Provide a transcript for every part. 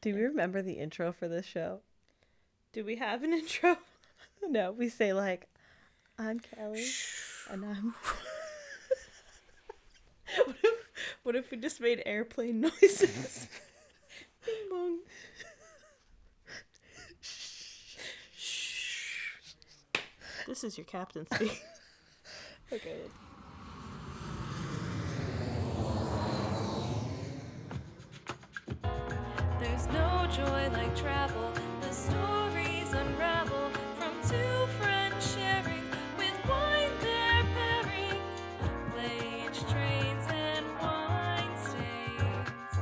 Do you remember the intro for this show? Do we have an intro? No, we say like, "I'm Kelly," and I'm. what, if, what if we just made airplane noises? Bing bong. This is your captain speak. Okay. There's no joy like travel. The stories unravel from two friends sharing with wine they're pairing. Plane, trains, and wine stains.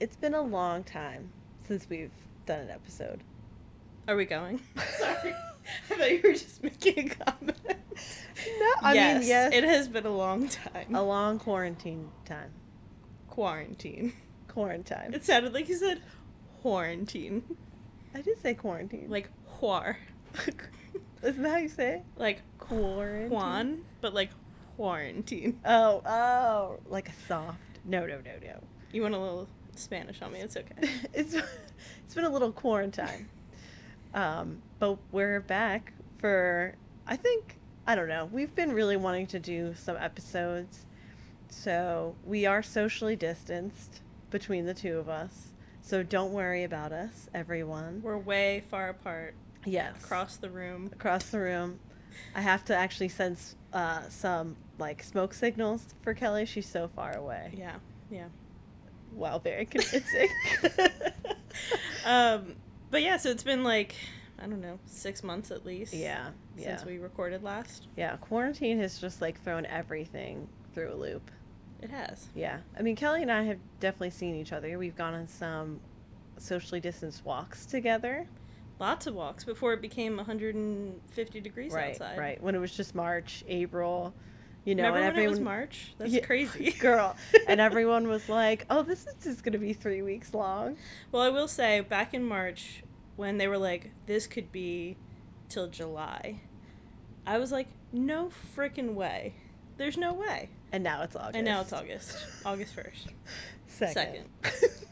It's been a long time since we've done an episode. Are we going? Sorry. I thought you were just making a comment. No, I yes, mean yes, it has been a long time. a long quarantine time. Quarantine. Quarantine. It sounded like you said quarantine. I did say quarantine. Like whore. isn't that how you say it? Like Quarantine. Juan, but like quarantine. Oh, oh, like a soft. No, no, no, no. You want a little Spanish on me? It's okay. it's it's been a little quarantine. Um, but we're back for I think I don't know. We've been really wanting to do some episodes. So we are socially distanced between the two of us. So don't worry about us, everyone. We're way far apart Yes. across the room. across the room. I have to actually send uh, some like smoke signals for Kelly. She's so far away. Yeah, yeah. Wow, very convincing. Um, but yeah, so it's been like I don't know, six months at least. yeah, yeah. Since we recorded last. Yeah, quarantine has just like thrown everything through a loop. It has. Yeah. I mean, Kelly and I have definitely seen each other. We've gone on some socially distanced walks together. Lots of walks before it became 150 degrees right, outside. right. When it was just March, April, you know, Remember and when everyone it was March? That's Yeah, crazy. girl. and everyone was like, "Oh, this is just going to be 3 weeks long." Well, I will say, back in March, when they were like, this could be till July, I was like, no freaking way. There's no way. And now it's August. And now it's August. August 1st. Second.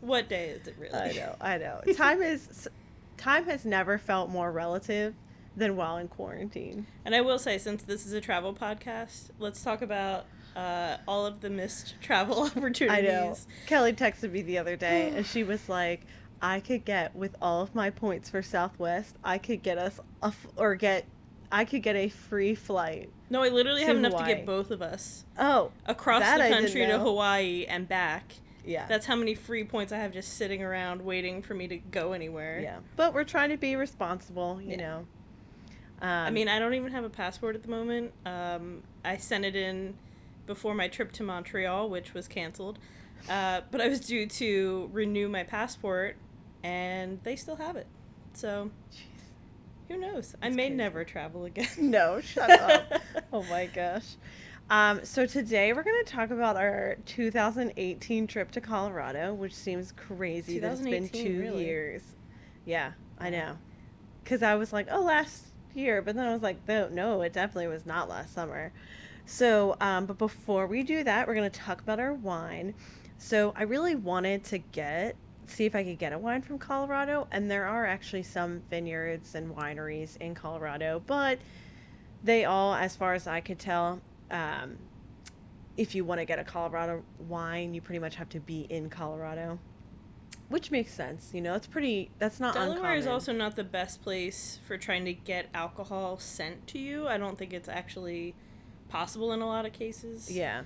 What day is it really? I know. I know. Time is time has never felt more relative than while in quarantine. And I will say, since this is a travel podcast, let's talk about uh, all of the missed travel opportunities. I know. Kelly texted me the other day and she was like, I could get with all of my points for Southwest, I could get us a f- or get I could get a free flight. No, I literally have enough to get both of us Oh, across the country to. Hawaii and back. yeah. That's how many free points I have just sitting around waiting for me to go anywhere. yeah. But we're trying to be responsible, you Yeah. know. Um, I mean, I don't even have a passport at the moment. Um, I sent it in before my trip to Montreal, which was canceled. Uh, but I was due to renew my passport, and they still have it. So, who knows? I may crazy. never travel again. no, shut up. oh my gosh. Um, so today we're going to talk about our 2018 trip to Colorado, which seems crazy that it's been two really? years. Yeah, I know. Because I was like, oh, last year, but then I was like, no, no, it definitely was not last summer. So, um, but before we do that, we're going to talk about our wine. So I really wanted to get see if I could get a wine from Colorado, and there are actually some vineyards and wineries in Colorado, but they all, as far as I could tell, um, if you want to get a Colorado wine, you pretty much have to be in Colorado, which makes sense. You know, it's pretty. That's not Delaware uncommon. is also not the best place for trying to get alcohol sent to you. I don't think it's actually possible in a lot of cases. Yeah.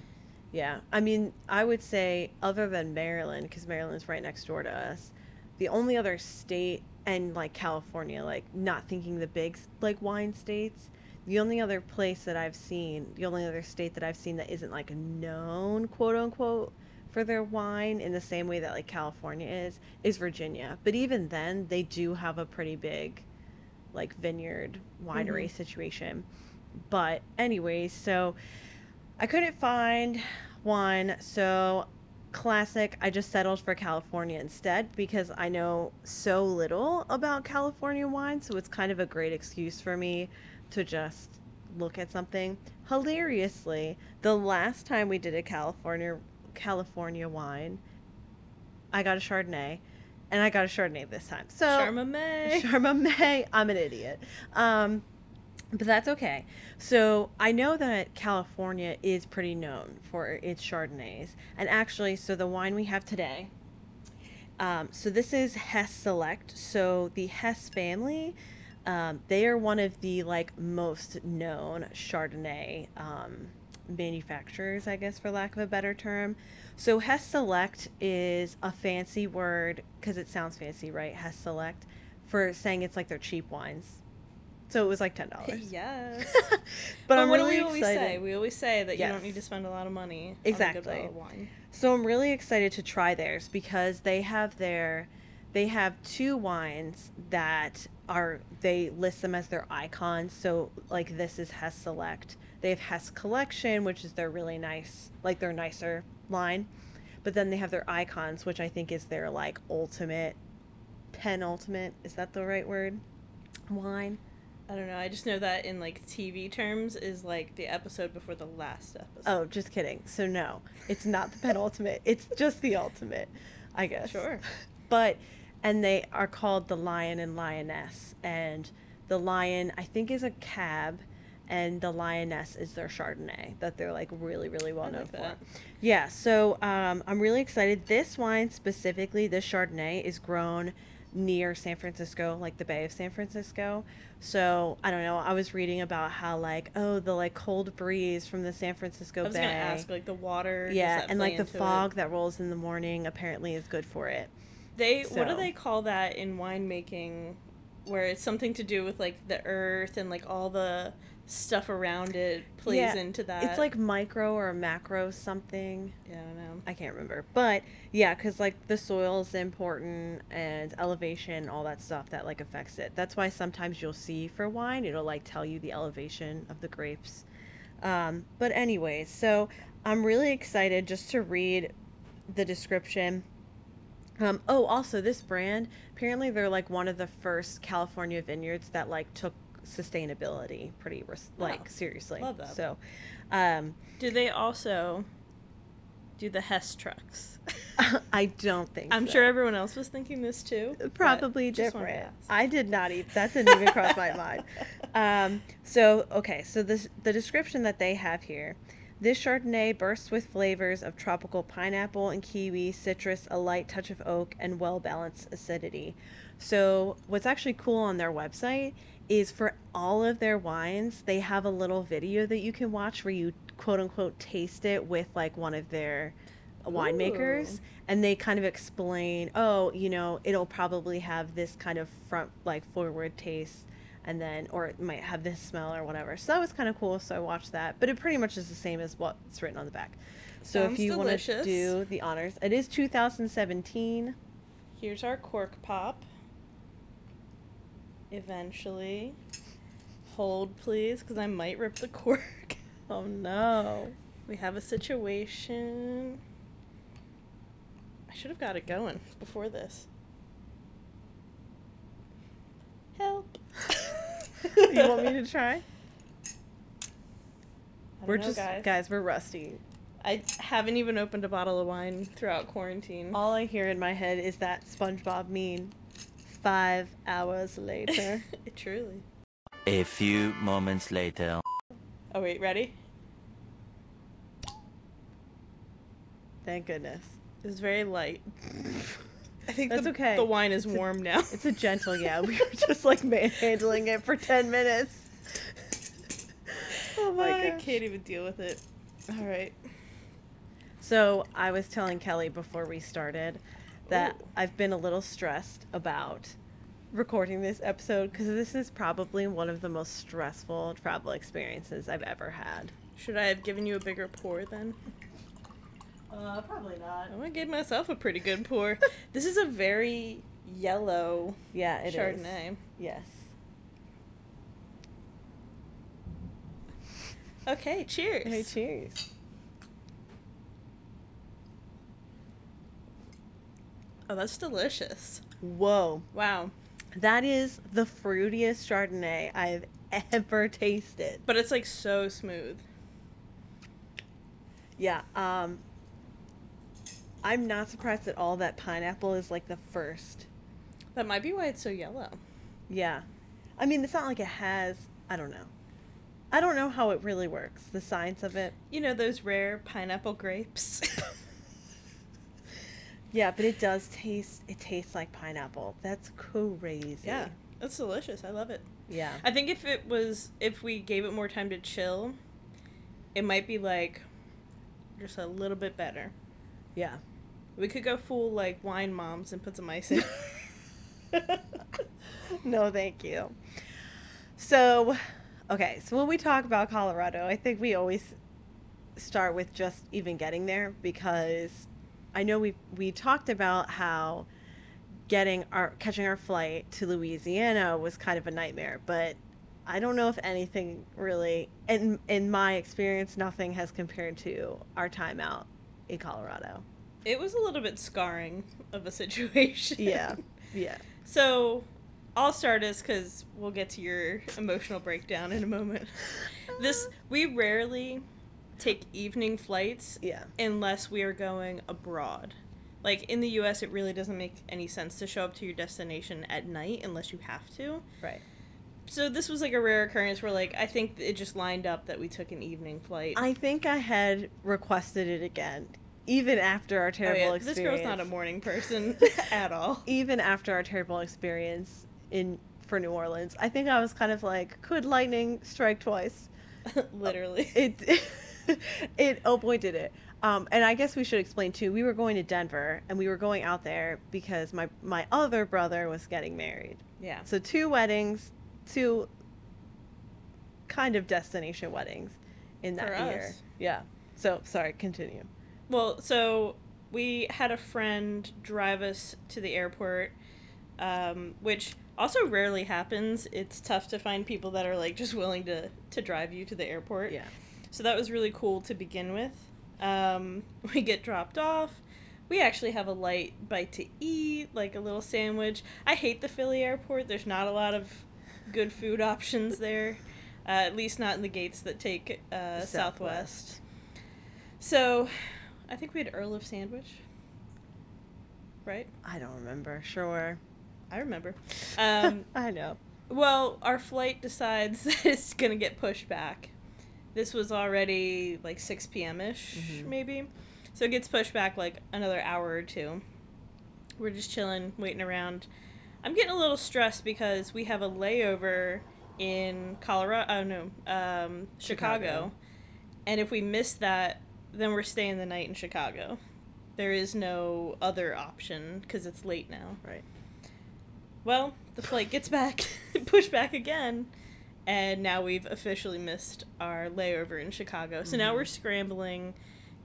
Yeah. I mean, I would say, other than Maryland, because Maryland's right next door to us, the only other state, and like California, like not thinking the big like wine states, the only other place that I've seen, the only other state that I've seen that isn't like known, quote unquote, for their wine in the same way that like California is, is Virginia. But even then, they do have a pretty big like vineyard winery mm-hmm. situation. But anyways, so I couldn't find one, so classic. I just settled for California instead because I know so little about California wine, so it's kind of a great excuse for me to just look at something. Hilariously, the last time we did a California California wine, I got a Chardonnay, and I got a Chardonnay this time. So Charmamet. Charmamet. I'm an idiot. Um, but that's okay. So I know that California is pretty known for its Chardonnays. And actually, so the wine we have today, um, so this is Hess Select. So the Hess family, um, they are one of the like most known Chardonnay um, manufacturers, I guess, for lack of a better term. So Hess Select is a fancy word because it sounds fancy, right? Hess Select for saying it's like their cheap wines. So it was like ten dollars. yes. but, But I'm really we always excited. say? We always say that you don't need to spend a lot of money. On Exactly. bottle of wine. So I'm really excited to try theirs because they have their they have two wines that are they list them as their icons. So like this is Hess Select. They have Hess Collection, which is their really nice like their nicer line. But then they have their icons, which I think is their like ultimate penultimate, is that the right word? Wine. I don't know. I just know that in like TV terms is like the episode before the last episode. Oh, just kidding. So no, it's not the penultimate. It's just the ultimate, I guess. Sure. But and they are called the Lion and Lioness, and the lion I think is a cab, and the lioness is their Chardonnay that they're like really really well I known like for. that. Yeah. So um, I'm really excited. This wine specifically, this Chardonnay, is grown near San Francisco, like the Bay of San Francisco. So I don't know. I was reading about how like oh the like cold breeze from the San Francisco I was Bay. gonna ask like the water. yeah, and like the into it? fog that rolls in the morning apparently is good for it. They what do they call that in winemaking, where it's something to do with like the earth and like all the stuff around it plays Yeah, into that. It's like micro or macro something. yeah, I don't know. I can't remember. But yeah, because like the soil is important and elevation, all that stuff that like affects it. That's why sometimes you'll see for wine, it'll like tell you the elevation of the grapes. Um, but anyways, so I'm really excited just to read the description. Um, oh, also this brand, apparently they're like one of the first California vineyards that like took sustainability pretty res- like seriously. Love that. So, um, Do they also do the Hess trucks? I don't think I'm so. sure everyone else was thinking this too. probably just wanted to different. I did not even that didn't even cross my mind. Um, so okay, so this the description that they have here. This Chardonnay bursts with flavors of tropical pineapple and kiwi, citrus, a light touch of oak, and well balanced acidity. So, what's actually cool on their website is for all of their wines, they have a little video that you can watch where you quote unquote taste it with like one of their winemakers. Ooh. and they kind of explain oh you know it'll probably have this kind of front like forward taste and then or it might have this smell or whatever. So that was kind of cool so i watched that. But it pretty much is the same as what's written on the back. So Sounds if you want to do the honors it is 2017 Here's our cork pop. Eventually. Hold, please, because I might rip the cork. oh no We have a situation. I should have got it going before this. Help. you want me to try we're know, just guys. guys we're rusty I haven't even opened a bottle of wine throughout quarantine. all i hear in my head is that spongebob meme five hours later Truly. A few moments later. Oh wait, ready? thank goodness It was very light. I think That's the, okay. the wine is It's a- warm now. It's a gentle, yeah. We were just like manhandling it for 10 minutes. oh my god. I god. can't even deal with it. All right. So, I was telling Kelly before we started that Ooh. I've been a little stressed about recording this episode because this is probably one of the most stressful travel experiences I've ever had. Should I have given you a bigger pour then? Uh, probably not. I'm gonna give myself a pretty good pour. this is a very yellow Yeah, it is. Chardonnay. Yes. Okay, cheers. Hey, cheers. Oh, that's delicious. Whoa. Wow. That is the fruitiest Chardonnay I've ever tasted. But it's like so smooth. Yeah. Um I'm not surprised at all that pineapple is like the first. That might be why it's so yellow. Yeah. I mean, it's not like it has, I don't know. I don't know how it really works, the science of it. You know those rare pineapple grapes. Yeah, but it does taste it tastes like pineapple. That's crazy. yeah, it's delicious. I love it. Yeah. I think if it was if we gave it more time to chill, it might be like just a little bit better. Yeah. We could go full like wine moms and put some ice in. no, thank you. So, okay, so when we talk about Colorado, I think we always start with just even getting there because I know we we talked about how getting our catching our flight to Louisiana was kind of a nightmare, but I don't know if anything really in in my experience nothing has compared to our time out in Colorado. it was a little bit scarring of a situation. Yeah. Yeah. So, I'll start us because we'll get to your emotional breakdown in a moment. This we rarely take evening flights Yeah. unless we are going abroad. Like in the US, it really doesn't make any sense to show up to your destination at night unless you have to. Right. So this was like a rare occurrence where like I think it just lined up that we took an evening flight. I think I had requested it again, even after our Oh, terrible experience. This girl's not a morning person at all. Even after our terrible experience in for New Orleans, I think I was kind of like, could lightning strike twice? Literally. It, it. It oh boy, did it! Um, and I guess we should explain too. We were going to Denver, and we were going out there because my my other brother was getting married. Yeah. So two weddings, two kind of destination weddings in that For year. us. Yeah. So sorry, continue. Well, so we had a friend drive us to the airport, um, which also rarely happens. It's tough to find people that are like just willing to to drive you to the airport. Yeah. So that was really cool to begin with. Um, we get dropped off. We actually have a light bite to eat, like a little sandwich. I hate the Philly airport. There's not a lot of good food options there, uh, at least not in the gates that take uh, Southwest. Southwest. So, I think we had Earl of Sandwich. Right? I don't remember. Sure. I remember. Um, I know. Well, our flight decides that it's gonna get pushed back. This was already like six p.m. ish, Mhm. maybe. So it gets pushed back like another hour or two. We're just chilling, waiting around. I'm getting a little stressed because we have a layover in Colorado. Oh no, um, Chicago. Chicago. And if we miss that, then we're staying the night in Chicago. There is no other option because it's late now. Right. Well, the flight gets back, pushed back again, and now we've officially missed our layover in Chicago. So now Mhm. we're scrambling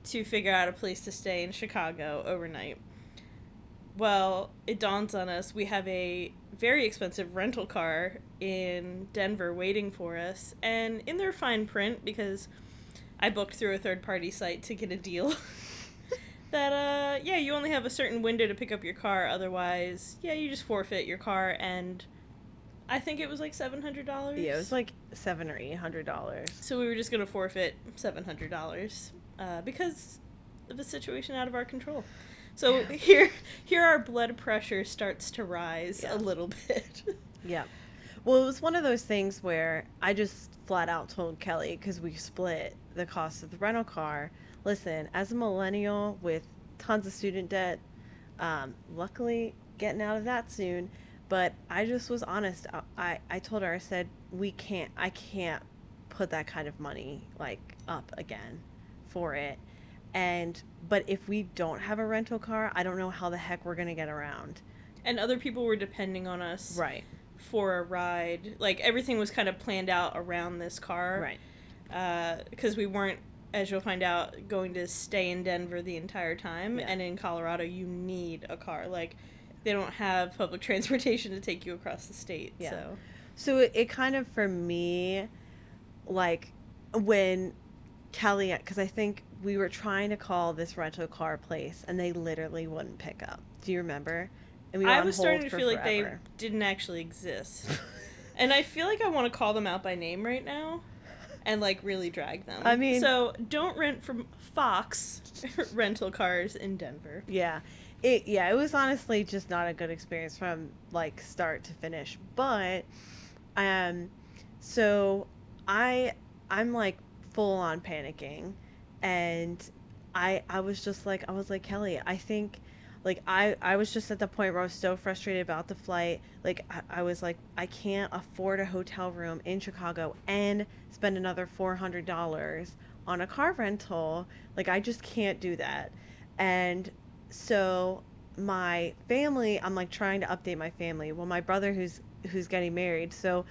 to figure out a place to stay in Chicago overnight. Well, it dawns on us we have a very expensive rental car in Denver waiting for us, and in their fine print, because I booked through a third party site to get a deal. that uh yeah you only have a certain window to pick up your car otherwise yeah you just forfeit your car and i think it was like $700 Yeah, it was like seven or eight hundred dollars. so we were just gonna forfeit $700 uh, because of a situation out of our control so Yeah. here here our blood pressure starts to rise Yeah. a little bit Yeah. Well, it was one of those things where I just flat out told Kelly because we split the cost of the rental car. Listen, as a millennial with tons of student debt, um, luckily getting out of that soon, but I just was honest. I, I, I told her, I said, we can't, I can't put that kind of money like up again for it. And, but if we don't have a rental car, I don't know how the heck we're going to get around. and other people were depending on us Right. for a ride like everything was kind of planned out around this car Right. Uh, because we weren't, as you'll find out, going to stay in Denver the entire time. Yeah. And in Colorado, you need a car. Like, they don't have public transportation to take you across the state. Yeah. So, So it, it kind of for me, like when Kelly, because I think we were trying to call this rental car place and they literally wouldn't pick up. Do you remember? And we were I was starting to feel like they didn't actually exist. And I feel like I want to call them out by name right now and like really drag them. I mean- so don't rent from Fox rental cars in Denver. Yeah. It yeah, it was honestly just not a good experience from like start to finish. But um so I I'm like full on panicking and I I was just like I was like Kelly, I think like I I was just at the point where I was so frustrated about the flight. Like I, I was like I can't afford a hotel room in Chicago and spend another $400 on a car rental. Like I just can't do that. And so my family, I'm like trying to update my family. Well, my brother who's who's getting married, so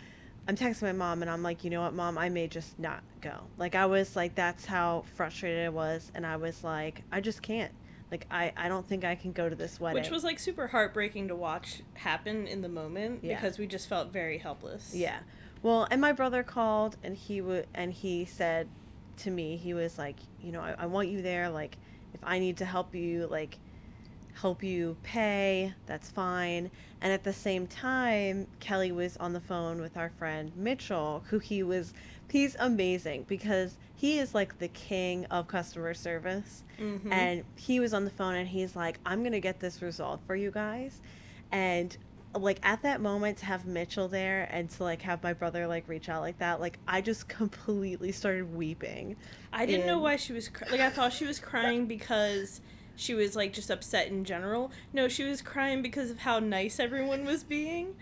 I'm texting my mom and I'm like, you know what, mom, I may just not go. Like I was like, that's how frustrated I was, and I was like, I just can't. Like I, I don't think I can go to this wedding. Which was like super heartbreaking to watch happen in the moment Yeah. because we just felt very helpless. Yeah. Well, and my brother called and he would and he said to me, he was like, you know, I, I want you there. Like, if I need to help you, like, help you pay, that's fine. And at the same time, Kelly was on the phone with our friend Mitchell, who he was, he's amazing because he is like the king of customer service. Mhm. And he was on the phone and he's like, I'm going to get this resolved for you guys. And like at that moment to have Mitchell there and to like have my brother like reach out like that, like I just completely started weeping. I didn't know why she was cry- like. I thought she was crying because she was like just upset in general. No, she was crying because of how nice everyone was being,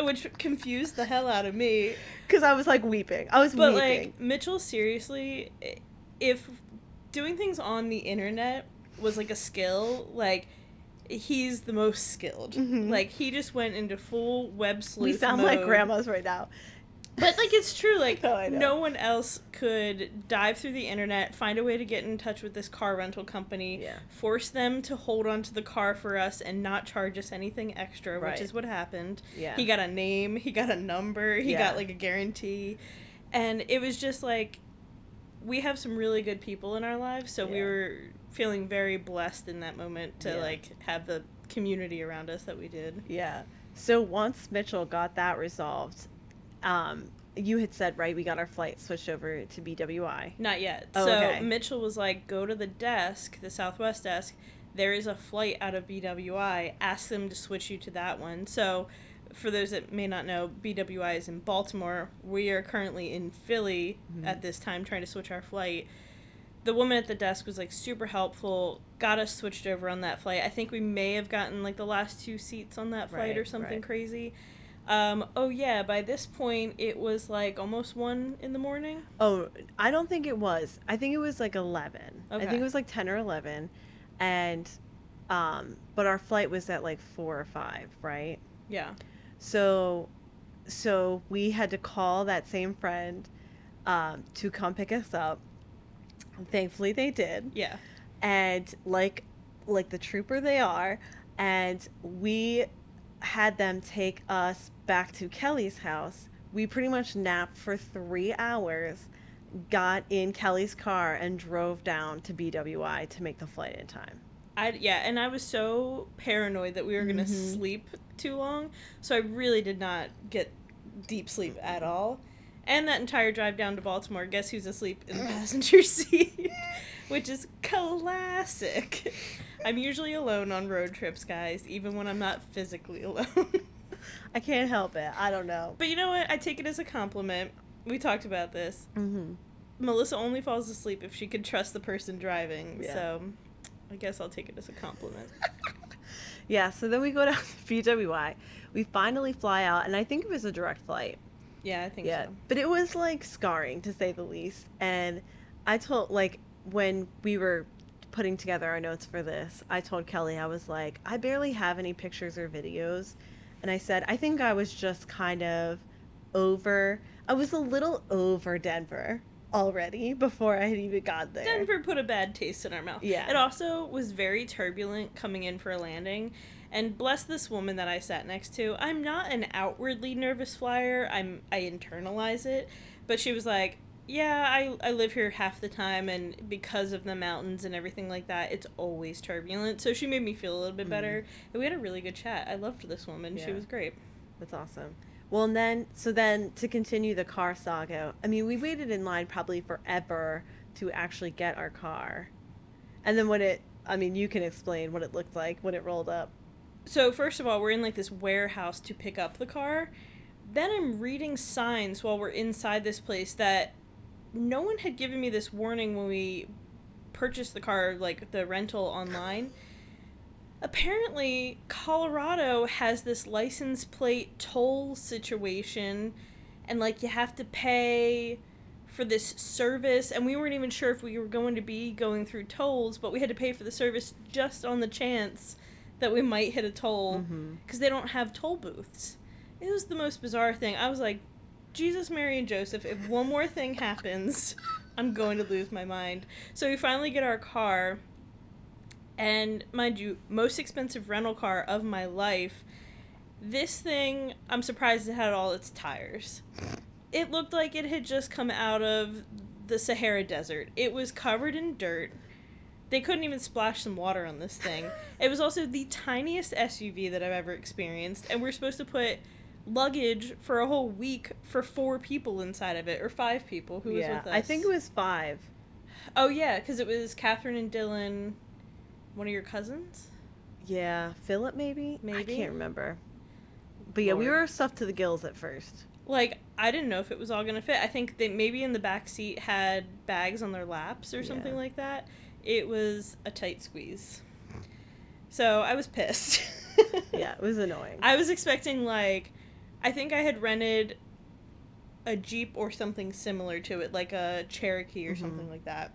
which confused the hell out of me. Because I was like weeping. I was But weeping. like Mitchell, seriously, if doing things on the internet was like a skill, like he's the most skilled. Mhm. Like he just went into full web sleuth. we sound like grandmas right now. But like it's true, like oh, No, no one else could dive through the internet, find a way to get in touch with this car rental company, Yeah. force them to hold onto the car for us and not charge us anything extra, Right. which is what happened. Yeah. He got a name, he got a number, he Yeah. got like a guarantee. And it was just like we have some really good people in our lives, so we were feeling very blessed in that moment to Yeah. like have the community around us that we did. Yeah. So once Mitchell got that resolved, um, you had said right, we got our flight switched over to BWI. Not yet. Oh, so okay. Mitchell was like, go to the desk, the Southwest desk. There is a flight out of BWI. Ask them to switch you to that one. So, for those that may not know, BWI is in Baltimore. We are currently in Philly Mm-hmm. at this time trying to switch our flight. The woman at the desk was like super helpful, got us switched over on that flight. I think we may have gotten like the last two seats on that flight or something right. crazy. Um, oh yeah, by this point it was like almost one in the morning. Oh, I don't think it was. I think it was like 11. Okay. I think it was like 10 or 11. And um but our flight was at like 4 or 5, right? Yeah. So so we had to call that same friend um to come pick us up. Thankfully they did. Yeah. and like like the trooper they are and we had them take us back to kelly's house we pretty much napped for three hours got in kelly's car and drove down to bwi to make the flight in time I yeah, and I was so paranoid that we were gonna Mhm. sleep too long, so I really did not get deep sleep at all. And that entire drive down to Baltimore, guess who's asleep in the passenger seat? Which is classic. I'm usually alone on road trips, guys, even when I'm not physically alone. i can't help it i don't know but you know what? I take it as a compliment. We talked about this. mm-hmm. Melissa only falls asleep if she could trust the person driving, Yeah. so I guess I'll take it as a compliment. yeah so then we go down to bwi we finally fly out and i think it was a direct flight Yeah, I think yeah so. but it was like scarring to say the least and i told like when we were putting together our notes for this i told kelly i was like i barely have any pictures or videos and i said i think i was just kind of over i was a little over denver already before i had even got there Denver put a bad taste in our mouth. Yeah. It also was very turbulent coming in for a landing. And bless this woman that I sat next to. I'm not an outwardly nervous flyer. I'm I internalize it. But she was like, Yeah, I, I live here half the time and because of the mountains and everything like that, it's always turbulent. So she made me feel a little bit better. And we had a really good chat. I loved this woman. She Mm-hmm. Was great. That's awesome. Well, and then so then to continue the car saga, I mean, we waited in line probably forever to actually get our car, and then when it, I mean, you can explain what it looked like when it rolled up. So first of all, we're in like this warehouse to pick up the car. Then I'm reading signs while we're inside this place that no one had given me this warning when we purchased the car, like the rental online. Apparently, Colorado has this license plate toll situation, and like you have to pay for this service, and we weren't even sure if we were going to be going through tolls, but we had to pay for the service just on the chance that we might hit a toll mm-hmm. because they don't have toll booths. It was the most bizarre thing. I was like, Jesus, Mary, and Joseph, if one more thing happens, I'm going to lose my mind. So we finally get our car, and mind you, most expensive rental car of my life. This thing, I'm surprised it had all its tires. It looked like it had just come out of the Sahara Desert. It was covered in dirt. They couldn't even splash some water on this thing. It was also the tiniest SUV that I've ever experienced, and we're supposed to put luggage for a whole week for four people inside of it, or five people. Who was with us? I think it was five. Oh yeah, because it was Catherine and Dylan, one of your cousins. Yeah, Philip maybe. Maybe I can't remember. But yeah, we were stuffed to the gills at first. Like I didn't know if it was all gonna fit. I think they maybe in the back seat had bags on their laps or something Yeah. like that. It was a tight squeeze. So I was pissed. Yeah, it was annoying. I was expecting like I think I had rented a Jeep or something similar to it, like a Cherokee or Mhm. something like that.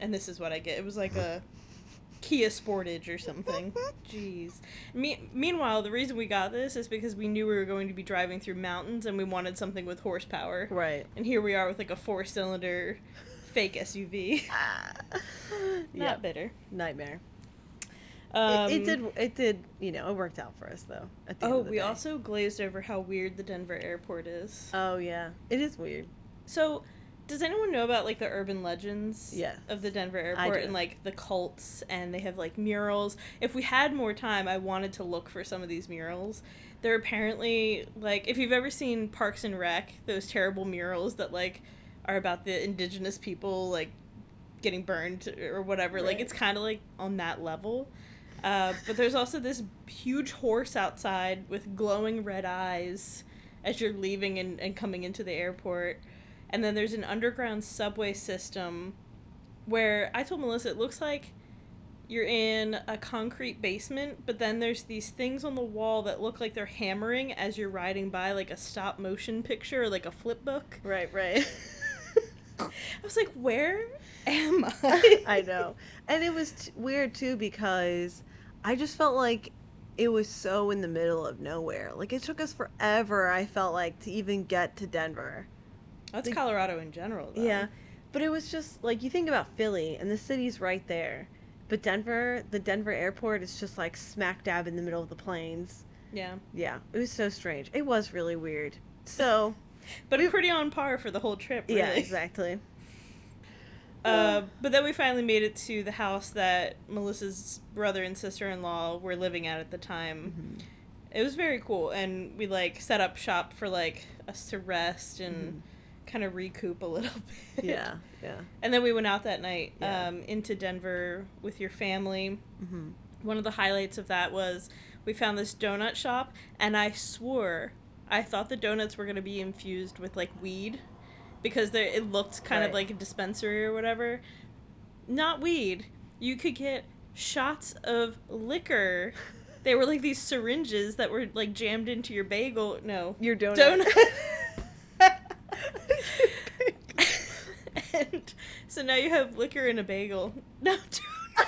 And this is what I get. It was like a Kia Sportage or something. Jeez. Me- meanwhile, the reason we got this is because we knew we were going to be driving through mountains and we wanted something with horsepower. right. And here we are with like a four cylinder fake SUV. yeah, Not bitter. nightmare. Um, it, it did. It did. You know, it worked out for us though. At the end Oh, we day. also glazed over how weird the Denver airport is. Oh yeah, it is weird. So, does anyone know about like the urban legends Yes. of the Denver airport and like the cults and they have like murals? If we had more time, I wanted to look for some of these murals. They're apparently like if you've ever seen Parks and Rec, those terrible murals that like are about the indigenous people like getting burned or whatever. Like it's kind of like on that level. Uh, but there's also this huge horse outside with glowing red eyes as you're leaving and, and coming into the airport. And then there's an underground subway system where I told Melissa it looks like you're in a concrete basement, but then there's these things on the wall that look like they're hammering as you're riding by, like a stop motion picture or like a flip book. Right. Right. I was like, where am I? I know, and it was t- weird too because I just felt like it was so in the middle of nowhere. Like it took us forever. I felt like to even get to Denver. That's Like- Colorado in general, though. Yeah, but it was just like you think about Philly and the city's right there, but Denver, the Denver airport is just like smack dab in the middle of the plains. Yeah. Yeah, it was so strange. It was really weird. So But we, pretty on par for the whole trip, really. yeah, exactly. Uh, but then we finally made it to the house that Melissa's brother and sister in law were living at at the time. Mm-hmm. It was very cool, and we like set up shop for like us to rest and kind of recoup a little bit. Mm-hmm. Yeah, yeah. And then we went out that night Yeah. um, into Denver with your family. hmm One of the highlights of that was we found this donut shop, and I swore I thought the donuts were gonna be infused with like weed, because they it looked kind of like a dispensary or whatever. Not weed. You could get shots of liquor. They were like these syringes that were like jammed into your bagel. No, Your donut. donut. and so now you have liquor in a bagel. No, donut.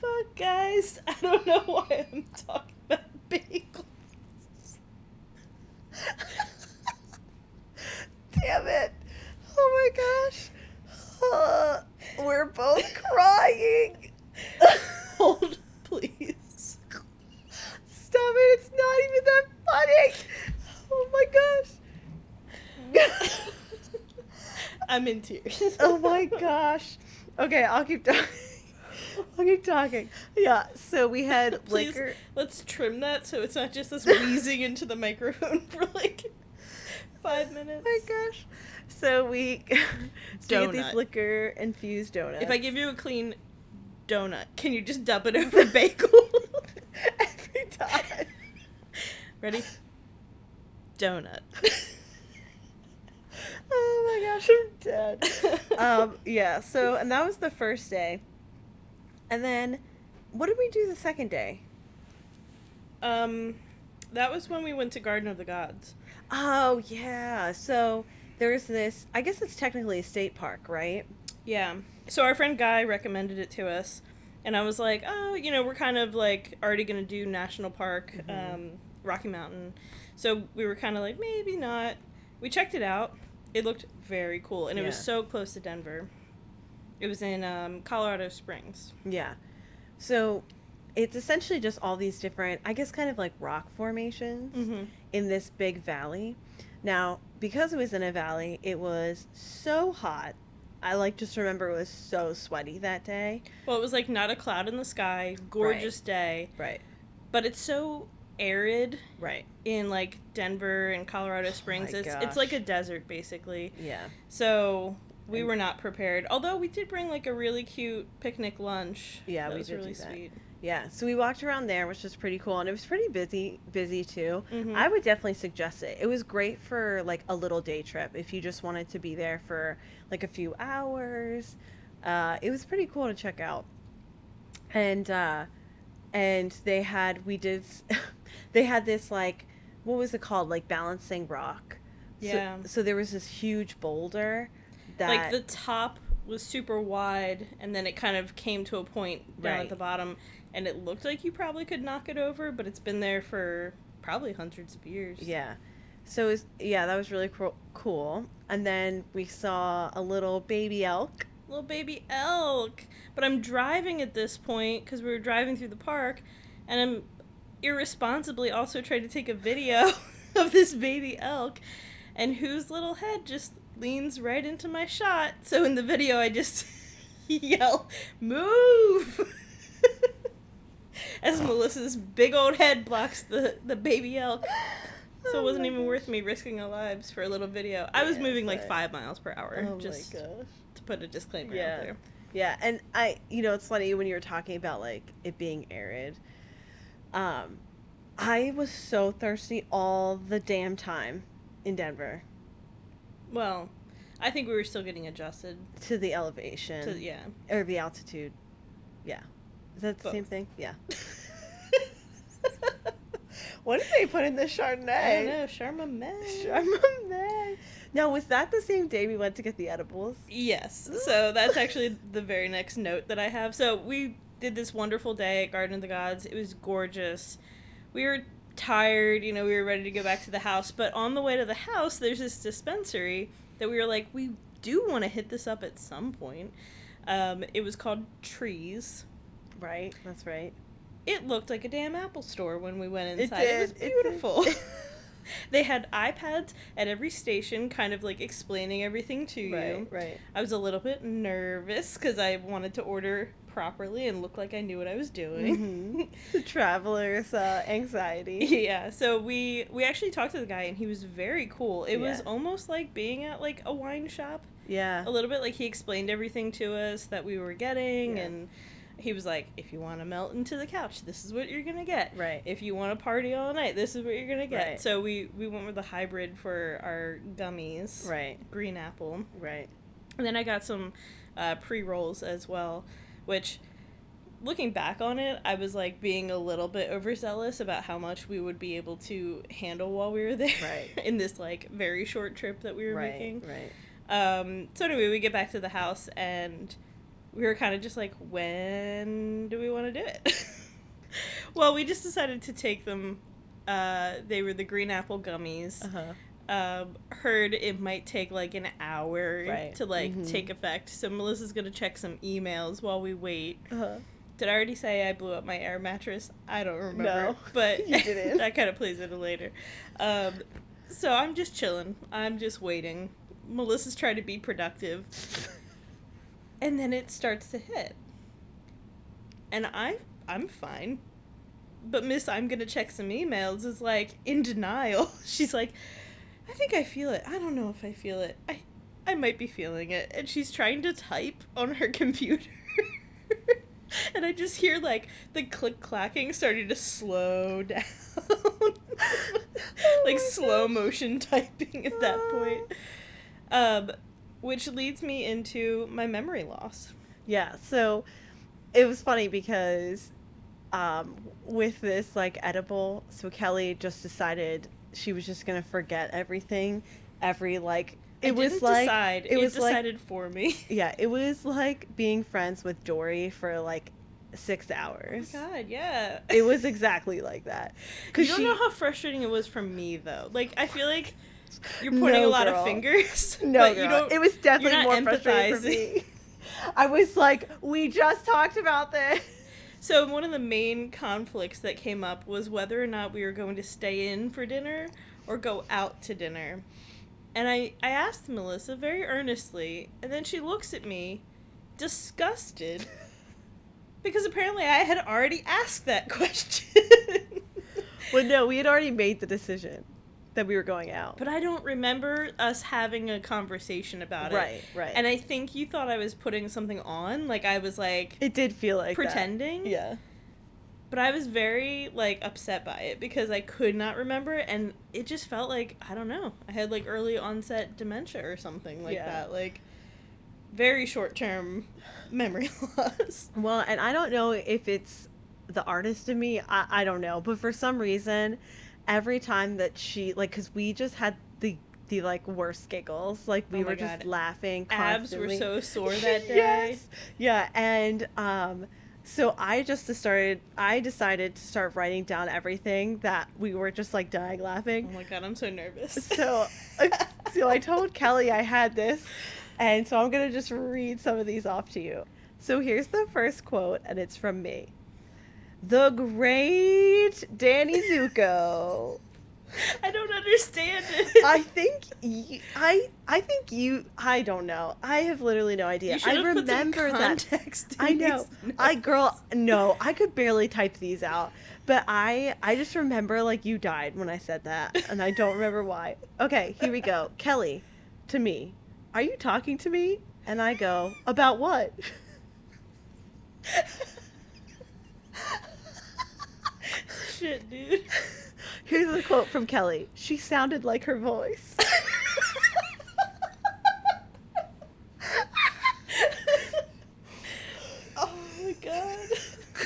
Fuck, guys. I don't know why I'm talking about bagels. Damn it. Oh my gosh. Uh, we're both crying. Hold, please. Stop it. It's not even that funny. Oh my gosh. I'm in tears. oh my gosh. Okay, I'll keep talking. I'll keep talking. Yeah, so we had Please, liquor. let's trim that so it's not just us wheezing into the microphone for like five minutes. Oh my gosh. So we, so we get these liquor infused donuts. If I give you a clean donut, can you just dub it over bagel? every time. Ready? Donut. Oh my gosh, I'm dead. um, yeah, so and that was the first day. And then what did we do the second day? um, that was when we went to Garden of the Gods. Oh yeah. So there's this I guess it's technically a state park, right? Yeah. So our friend Guy recommended it to us, and I was like, oh, you know, we're kind of like already gonna do national park, Mhm. um, Rocky Mountain, so we were kind of like maybe not. We checked it out. It looked very cool, and it was so close to Denver. It was in um, Colorado Springs. Yeah. So it's essentially just all these different, I guess, kind of like rock formations Mm-hmm. in this big valley. Now, because it was in a valley, it was so hot. I like just remember it was so sweaty that day. Well, it was like not a cloud in the sky, gorgeous day, Right. but it's so arid Right. in like Denver and Colorado Springs. my it's it's like a desert basically. Yeah. So we And- were not prepared. Although we did bring like a really cute picnic lunch. Yeah, that we was really that. sweet. Yeah. So we walked around there, which was pretty cool, and it was pretty busy, busy too. Mhm. I would definitely suggest it. It was great for like a little day trip if you just wanted to be there for like a few hours. Uh, it was pretty cool to check out. And uh, and they had we did they had this like what was it called like balancing rock. So- Yeah. So, there was this huge boulder that Like the top was super wide, and then it kind of came to a point down Right. at the bottom, and it looked like you probably could knock it over, but it's been there for probably hundreds of years. Yeah. So it was, yeah, that was really cool. And then we saw a little baby elk. little baby elk. But I'm driving at this point because we were driving through the park, and I'm irresponsibly also trying to take a video of this baby elk, and whose little head just leans right into my shot. So in the video, I just yell, "Move!" As Melissa's big old head blocks the, the baby elk. So it Oh wasn't my even gosh. worth me risking our lives for a little video. I was Yeah, moving like five miles per hour. Oh just to put a disclaimer Yeah. out there. Yeah, and I, you know, it's funny when you were talking about like it being arid. Um, I was so thirsty all the damn time in Denver Well, I think we were still getting adjusted to the elevation to yeah. or the altitude. Yeah, is that the same thing? Yeah. what did they put in the Chardonnay? I don't know, Sharma May. Chardonnay. Now, was that the same day we went to get the edibles? Yes. So that's actually the very next note that I have. So we did this wonderful day at Garden of the Gods. It was gorgeous. We were tired, you know, we were ready to go back to the house, but on the way to the house there's this dispensary that we were like, we do want to hit this up at some point. Um, it was called Trees. Right, that's right. It looked like a damn Apple store when we went It inside. It, was it did. beautiful. they had iPads at every station, kind of like explaining everything to you. Right, right. I was a little bit nervous because I wanted to order properly and look like I knew what I was doing. Mhm. The traveler's uh, anxiety. yeah, so we we actually talked to the guy and he was very cool. It was almost like being at like a wine shop. Yeah. A little bit like he explained everything to us that we were getting Yeah. and he was like, if you want to melt into the couch, this is what you're gonna get. Right. If you want to party all night, this is what you're gonna get. Right. So we we went with the hybrid for our gummies. Right. Green apple. Right. And then I got some uh, pre rolls as well, which, looking back on it, I was like being a little bit overzealous about how much we would be able to handle while we were there. Right. in this like very short trip that we were Right. making. Right. Um, so anyway, we get back to the house and we were kind of just like, when do we want to do it? well, we just decided to take them. Uh, they were the green apple gummies Uh huh. um, heard it might take like an hour Right. to like Mhm. take effect. So Melissa's gonna check some emails while we wait. Uh-huh. Did I already say I blew up my air mattress? I don't remember. No, but that kind of plays into later. Um, so I'm just chilling. I'm just waiting. Melissa's trying to be productive, and then it starts to hit. And I I'm fine. But Miss I'm gonna check some emails is like in denial. She's like, I think I feel it. I don't know if I feel it. I I might be feeling it. And she's trying to type on her computer. and I just hear like the click clacking starting to slow down. like my slow gosh. motion typing at that point. Um which leads me into my memory loss. Yeah, so it was funny because um, with this like edible, so Kelly just decided she was just gonna forget everything, every like it I was like decide. it was like decided for me. yeah, it was like being friends with Dory for like six hours. my god, yeah. It was exactly like that. Cause You don't she, know how frustrating it was for me though. Like I feel like you're pointing No, a lot girl. of fingers. no, you don't. it was definitely more frustrating for me. I was like, we just talked about this. So one of the main conflicts that came up was whether or not we were going to stay in for dinner or go out to dinner. And I, I asked Melissa very earnestly, and then she looks at me, disgusted, because apparently I had already asked that question. Well, no, we had already made the decision that we were going out. But I don't remember us having a conversation about it. right, right. And I think you thought I was putting something on, like I was like it did feel like that. pretending. Yeah. But I was very like upset by it because I could not remember and it just felt like I don't know. I had like early onset dementia or something like Yeah. that. Like very short term memory loss. Well, and I don't know if it's the artist in me. I, I don't know, but for some reason, every time that she like, cause we just had the the like worst giggles. Like we Oh were just God. laughing. Abs were so sore that day. yes. Yeah, and um, so I just started. I decided to start writing down everything that we were just like dying laughing. Oh my god, I'm so nervous. So, uh, so I told Kelly I had this, and so I'm gonna just read some of these off to you. So here's the first quote, and it's from me. The great Danny Zuko. I don't understand it. I think y- I I think you I don't know. I have literally no idea. You I have put some remember that. I know. I girl, no, I could barely type these out. But I I just remember like you died when I said that and I don't remember why. Okay, here we go. Kelly, to me. Are you talking to me? And I go, "About what?" Shit, dude. Here's a quote from Kelly. She sounded like her voice. oh my god.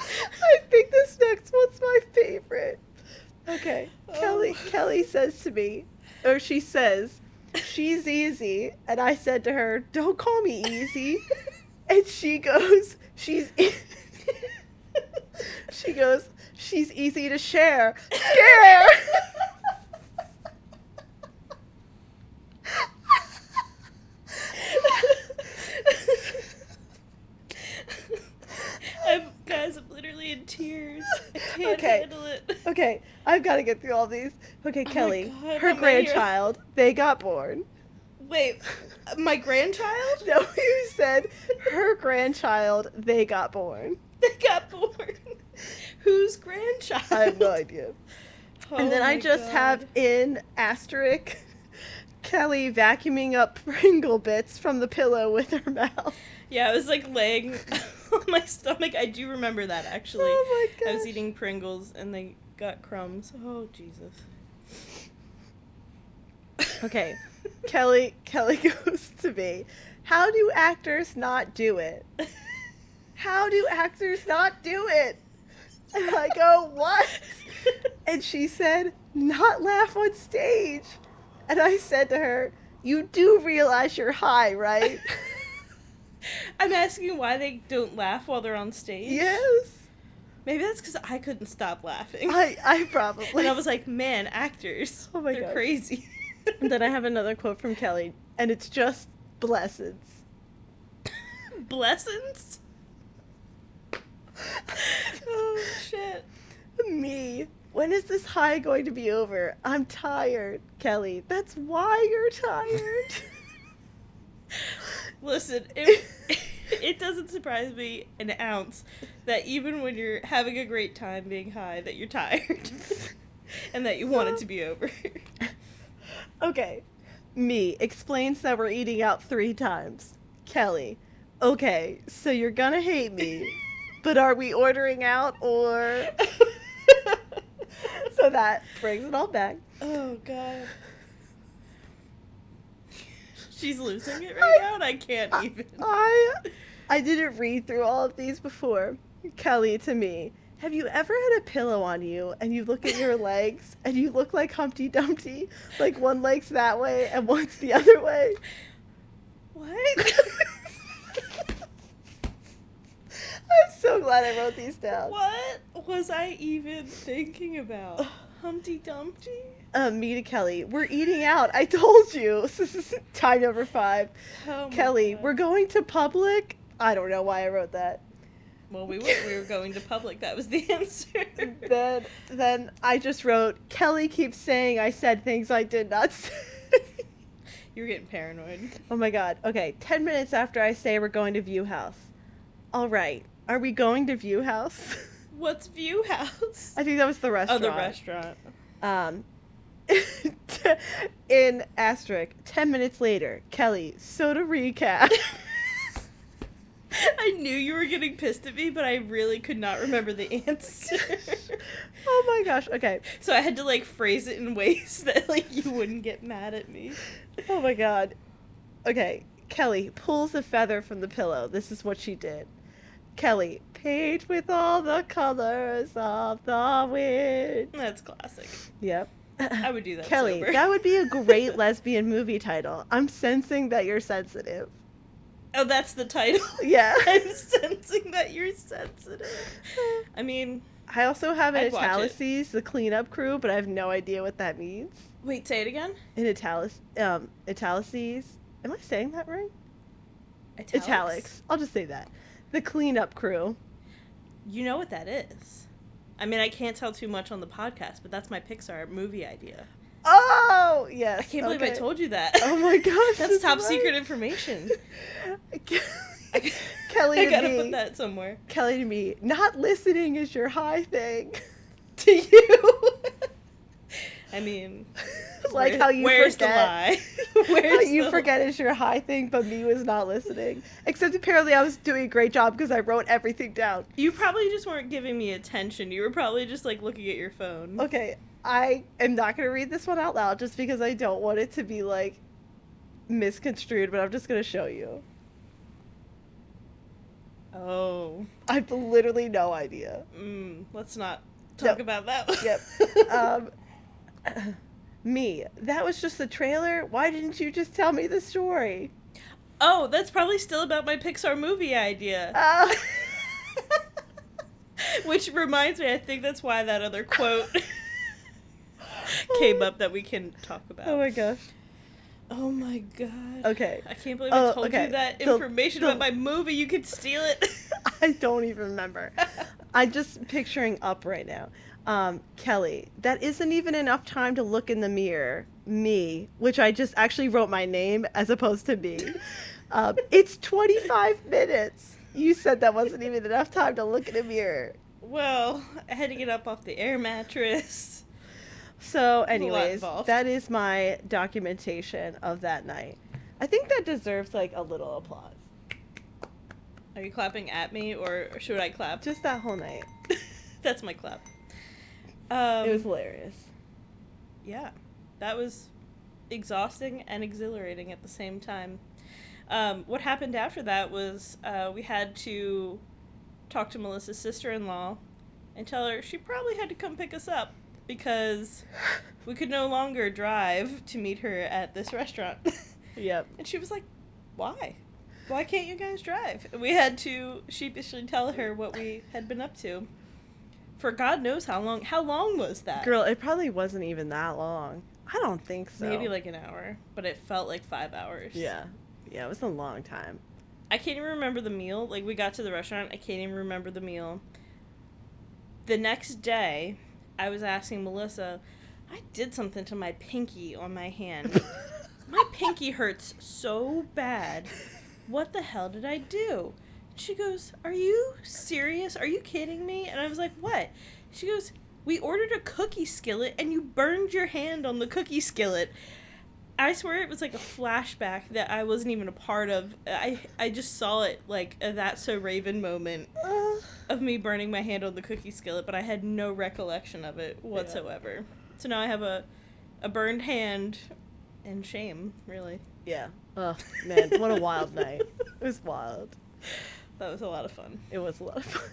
I think this next one's my favorite. Okay. Oh. Kelly Oh. Kelly says to me, or she says, she's easy. And I said to her, don't call me easy. and she goes, she's e-" she goes, she's easy to share. Scare. I'm guys, I'm literally in tears. I can't Okay. handle it. okay, I've got to get through all these. Okay, Oh Kelly, God, her how many are- grandchild, they got born. Wait, my grandchild? No, you said her grandchild, they got born. They got born. Whose grandchild? I have no idea. and then Oh I just have in asterisk Kelly vacuuming up Pringle bits from the pillow with her mouth. Yeah, I was like laying on my stomach. I do remember that actually. Oh my I was eating Pringles and they got crumbs. Oh Jesus. Okay, Kelly. Kelly goes to me. How do actors not do it? How do actors not do it? And I go, what? And she said, not laugh on stage. And I said to her, you do realize you're high, right? I'm asking why they don't laugh while they're on stage. yes. Maybe that's because I couldn't stop laughing. I, I probably. and I was like, man, actors. Oh my they're crazy. And then I have another quote from Kelly, and it's just blessings. Blessings? Oh shit. Me. When is this high going to be over? I'm tired, Kelly. That's why you're tired. Listen, it, it doesn't surprise me an ounce that even when you're having a great time being high, that you're tired. and that you want it to be over. Okay. Me explains that we're eating out three times. Kelly. Okay, so you're gonna hate me, but are we ordering out or. so that brings it all back. oh god. She's losing it right now and I can't even. I I didn't read through all of these before. Kelly to me, have you ever had a pillow on you and you look at your legs and you look like Humpty Dumpty? Like one leg's that way and one's the other way? What? I'm so glad I wrote these down. what was I even thinking about? Humpty Dumpty? Uh, me to Kelly, we're eating out. I told you. This is time number five. Oh Kelly, God. we're going to public. I don't know why I wrote that. Well, we were, we were going to public. That was the answer. then then I just wrote Kelly keeps saying I said things I did not say. you were getting paranoid. oh my god. Okay, 10 minutes after I say we're going to View House. All right. Are we going to View House? What's View House? I think that was the restaurant. Oh, the restaurant. Um in asterisk, 10 minutes later, Kelly, soda recap. I knew you were getting pissed at me, but I really could not remember the answer. oh my gosh. Okay. so I had to like phrase it in ways that like you wouldn't get mad at me. Oh my god. Okay, Kelly pulls a feather from the pillow. This is what she did. Kelly, paint with all the colors of the wind. That's classic. Yep. I would do that. Kelly, sober. that would be a great lesbian movie title. I'm sensing that you're sensitive. Oh, that's the title. Yeah. I'm sensing that you're sensitive. I mean, I also have in I'd watch it. the cleanup crew, but I have no idea what that means. wait, say it again. In italic, um, italices. Am I saying that right? Italics. Italics. I'll just say that. The cleanup crew. You know what that is. I mean, I can't tell too much on the podcast, but that's my Pixar movie idea. Oh yes. I can't believe I told you that. Oh my gosh. That's top right. secret information. Kelly I gotta me. put that somewhere. Kelly to me. Not listening is your high thing. To you. I mean, like where- how you where's forget. the lie? Where's you the- forget is your high thing, but me was not listening. Except apparently I was doing a great job because I wrote everything down. You probably just weren't giving me attention. You were probably just like looking at your phone. Okay, I am not gonna read this one out loud just because I don't want it to be like misconstrued, but I'm just gonna show you. Oh. I have literally no idea. Mm, let's not talk Yep. about that. Yep. um, me. That was just the trailer. Why didn't you just tell me the story? oh, that's probably still about my Pixar movie idea. Uh, Which reminds me, I think that's why that other quote came up that we can talk about. oh my gosh. Oh my god. Okay. I can't believe Oh, I told okay. you that The- information the- about my movie. You could steal it. I don't even remember. I'm just picturing up right now. Um, Kelly, that isn't even enough time to look in the mirror. Me, which I just actually wrote my name as opposed to me. Um, it's 25 minutes. You said that wasn't even enough time to look in a mirror. well, I had to get up off the air mattress. So, anyways, that is my documentation of that night. I think that deserves like a little applause. Are you clapping at me or should I clap? Just that whole night. That's my clap. Um, it was hilarious. yeah, that was exhausting and exhilarating at the same time. Um, what happened after that was uh, we had to talk to Melissa's sister in law and tell her she probably had to come pick us up because we could no longer drive to meet her at this restaurant. Yep. and she was like, Why? Why can't you guys drive? And we had to sheepishly tell her what we had been up to. For God knows how long. How long was that? Girl, it probably wasn't even that long. I don't think so. Maybe like an hour, but it felt like five hours. Yeah. Yeah, it was a long time. I can't even remember the meal. Like we got to the restaurant, I can't even remember the meal. The next day, I was asking Melissa, I did something to my pinky on my hand. my pinky hurts so bad. What the hell did I do? She goes, Are you serious? Are you kidding me? And I was like, What? She goes, We ordered a cookie skillet and you burned your hand on the cookie skillet. I swear it was like a flashback that I wasn't even a part of. I I just saw it like a That's So Raven moment Ugh. of me burning my hand on the cookie skillet, but I had no recollection of it whatsoever. So now I have a a burned hand and shame, really. yeah. Oh man, what a wild night. It was wild. That was a lot of fun. It was a lot of fun.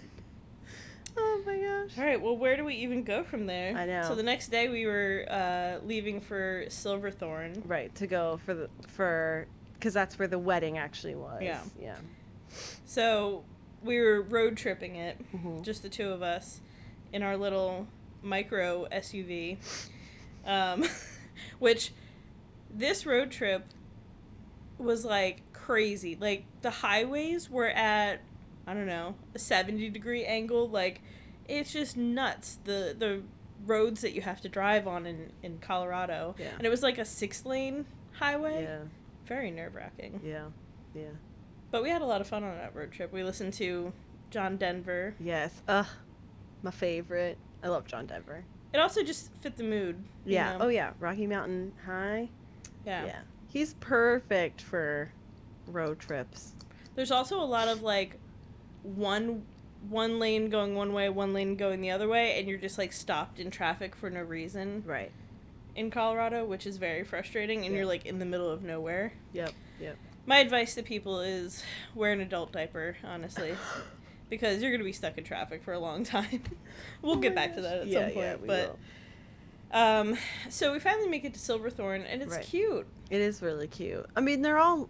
Oh my gosh. All right, well, where do we even go from there? I know. So the next day we were uh, leaving for Silverthorne. Right to go for the for because that's where the wedding actually was. Yeah. Yeah. So we were road tripping it, Mhm. just the two of us, in our little micro SUV. Um, which this road trip was like crazy. Like the highways were at I don't know a seventy degree angle. Like it's just nuts. The the roads that you have to drive on in in Colorado, Yeah. and it was like a six lane highway. Yeah. Very nerve wracking. Yeah. Yeah. But we had a lot of fun on that road trip. We listened to John Denver. Yes. Ugh. My favorite. I love John Denver. It also just fit the mood. Yeah. know? Oh yeah. Rocky Mountain High. yeah. Yeah. He's perfect for road trips. There's also a lot of like one one lane going one way, one lane going the other way, and you're just like stopped in traffic for no reason Right. in Colorado, which is very frustrating. And Yeah. you're like in the middle of nowhere. Yep. Yep. My advice to people is wear an adult diaper, honestly. Because you're gonna be stuck in traffic for a long time. we'll get back to that at Yeah, some point. yeah, we but will. Um, so we finally make it to Silverthorne, and it's Right. cute. It is really cute. I mean, they're all.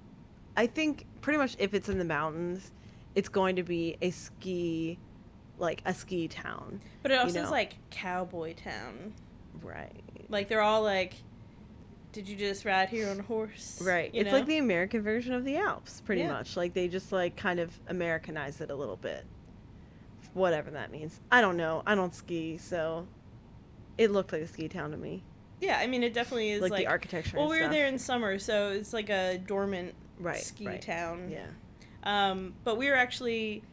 I think pretty much if it's in the mountains, it's going to be a ski, like a ski town. But it You also is like cowboy town. Right. Like they're all like, "Did you just ride here on a horse?" Right. You it's know? like the American version of the Alps, pretty Yeah. much. Like they just like kind of Americanize it a little bit. Whatever that means. I don't know. I don't ski, so it looked like a ski town to me. yeah. I mean, it definitely is like, like. the architecture. well, we were there in summer, so it's like a dormant right, ski right. town. Yeah. Um, but we were actually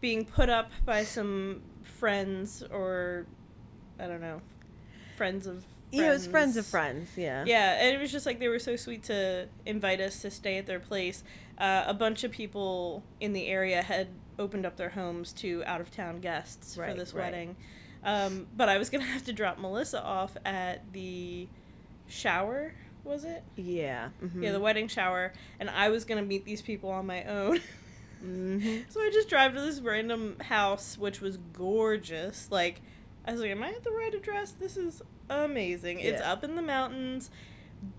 being put up by some friends, or I don't know, friends of. Yeah, it was friends of friends. Yeah. Yeah, and it was just like they were so sweet to invite us to stay at their place. Uh, a bunch of people in the area had opened up their homes to out of town guests for Right, this right. wedding. Um, but I was gonna have to drop Melissa off at the shower. Was it? Yeah. mhm. Yeah, the wedding shower, and I was gonna meet these people on my own. Mhm. so I just drive to this random house, which was gorgeous. Like, I was like, "Am I at the right address? This is amazing. It's up in the mountains,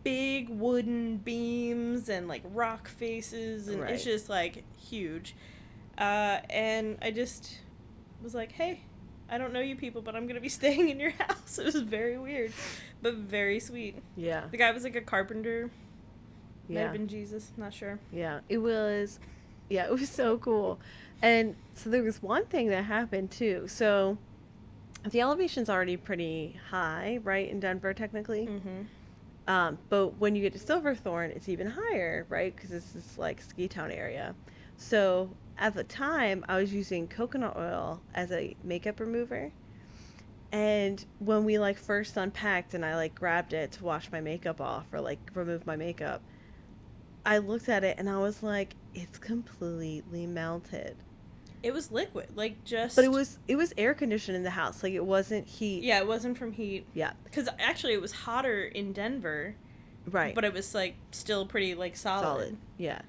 big wooden beams and like rock faces, and Right. it's just like huge." Uh, and I just was like, "Hey." I don't know you people, but I'm gonna be staying in your house. It was very weird, but very sweet. Yeah. The guy was like a carpenter. Might Yeah. have been Jesus, not sure. Yeah, it was. Yeah, it was so cool. And so there was one thing that happened too. So the elevation's already pretty high, right, in Denver, technically. Mm-hmm. Um, but when you get to Silverthorne, it's even higher, right? Because this is like ski town area. So at the time, I was using coconut oil as a makeup remover. And when we like first unpacked and I like grabbed it to wash my makeup off or like remove my makeup, I looked at it and I was like, it's completely melted. It was liquid, like just. But it was it was air conditioned in the house, like it wasn't heat. Yeah, it wasn't from heat. Yeah. Because actually, it was hotter in Denver, Right. but it was like still pretty like solid. solid. Yeah.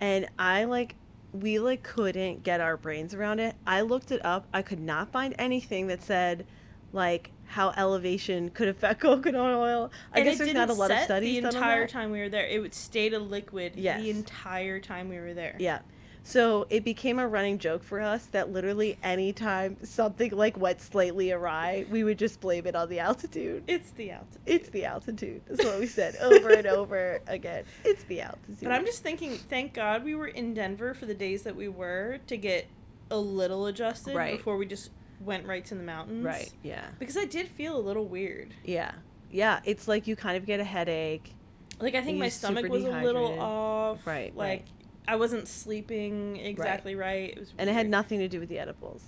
And I like we like couldn't get our brains around it. I looked it up. I could not find anything that said like how elevation could affect coconut oil. I And guess there's not a lot of studies the done on entire time we were there. It would stayed a liquid Yes. the entire time we were there. Yeah. So it became a running joke for us that literally anytime something like went slightly awry, we would just blame it on the altitude. It's the altitude. It's the altitude. That's what we said over and over again. It's the altitude. But I'm just thinking, thank God we were in Denver for the days that we were to get a little adjusted Right. before we just went right to the mountains. right. Yeah. Because I did feel a little weird. Yeah. Yeah. It's like you kind of get a headache. Like I think my stomach was a little off. Right, Like right. I wasn't sleeping exactly right. It was And it had nothing to do with the edibles.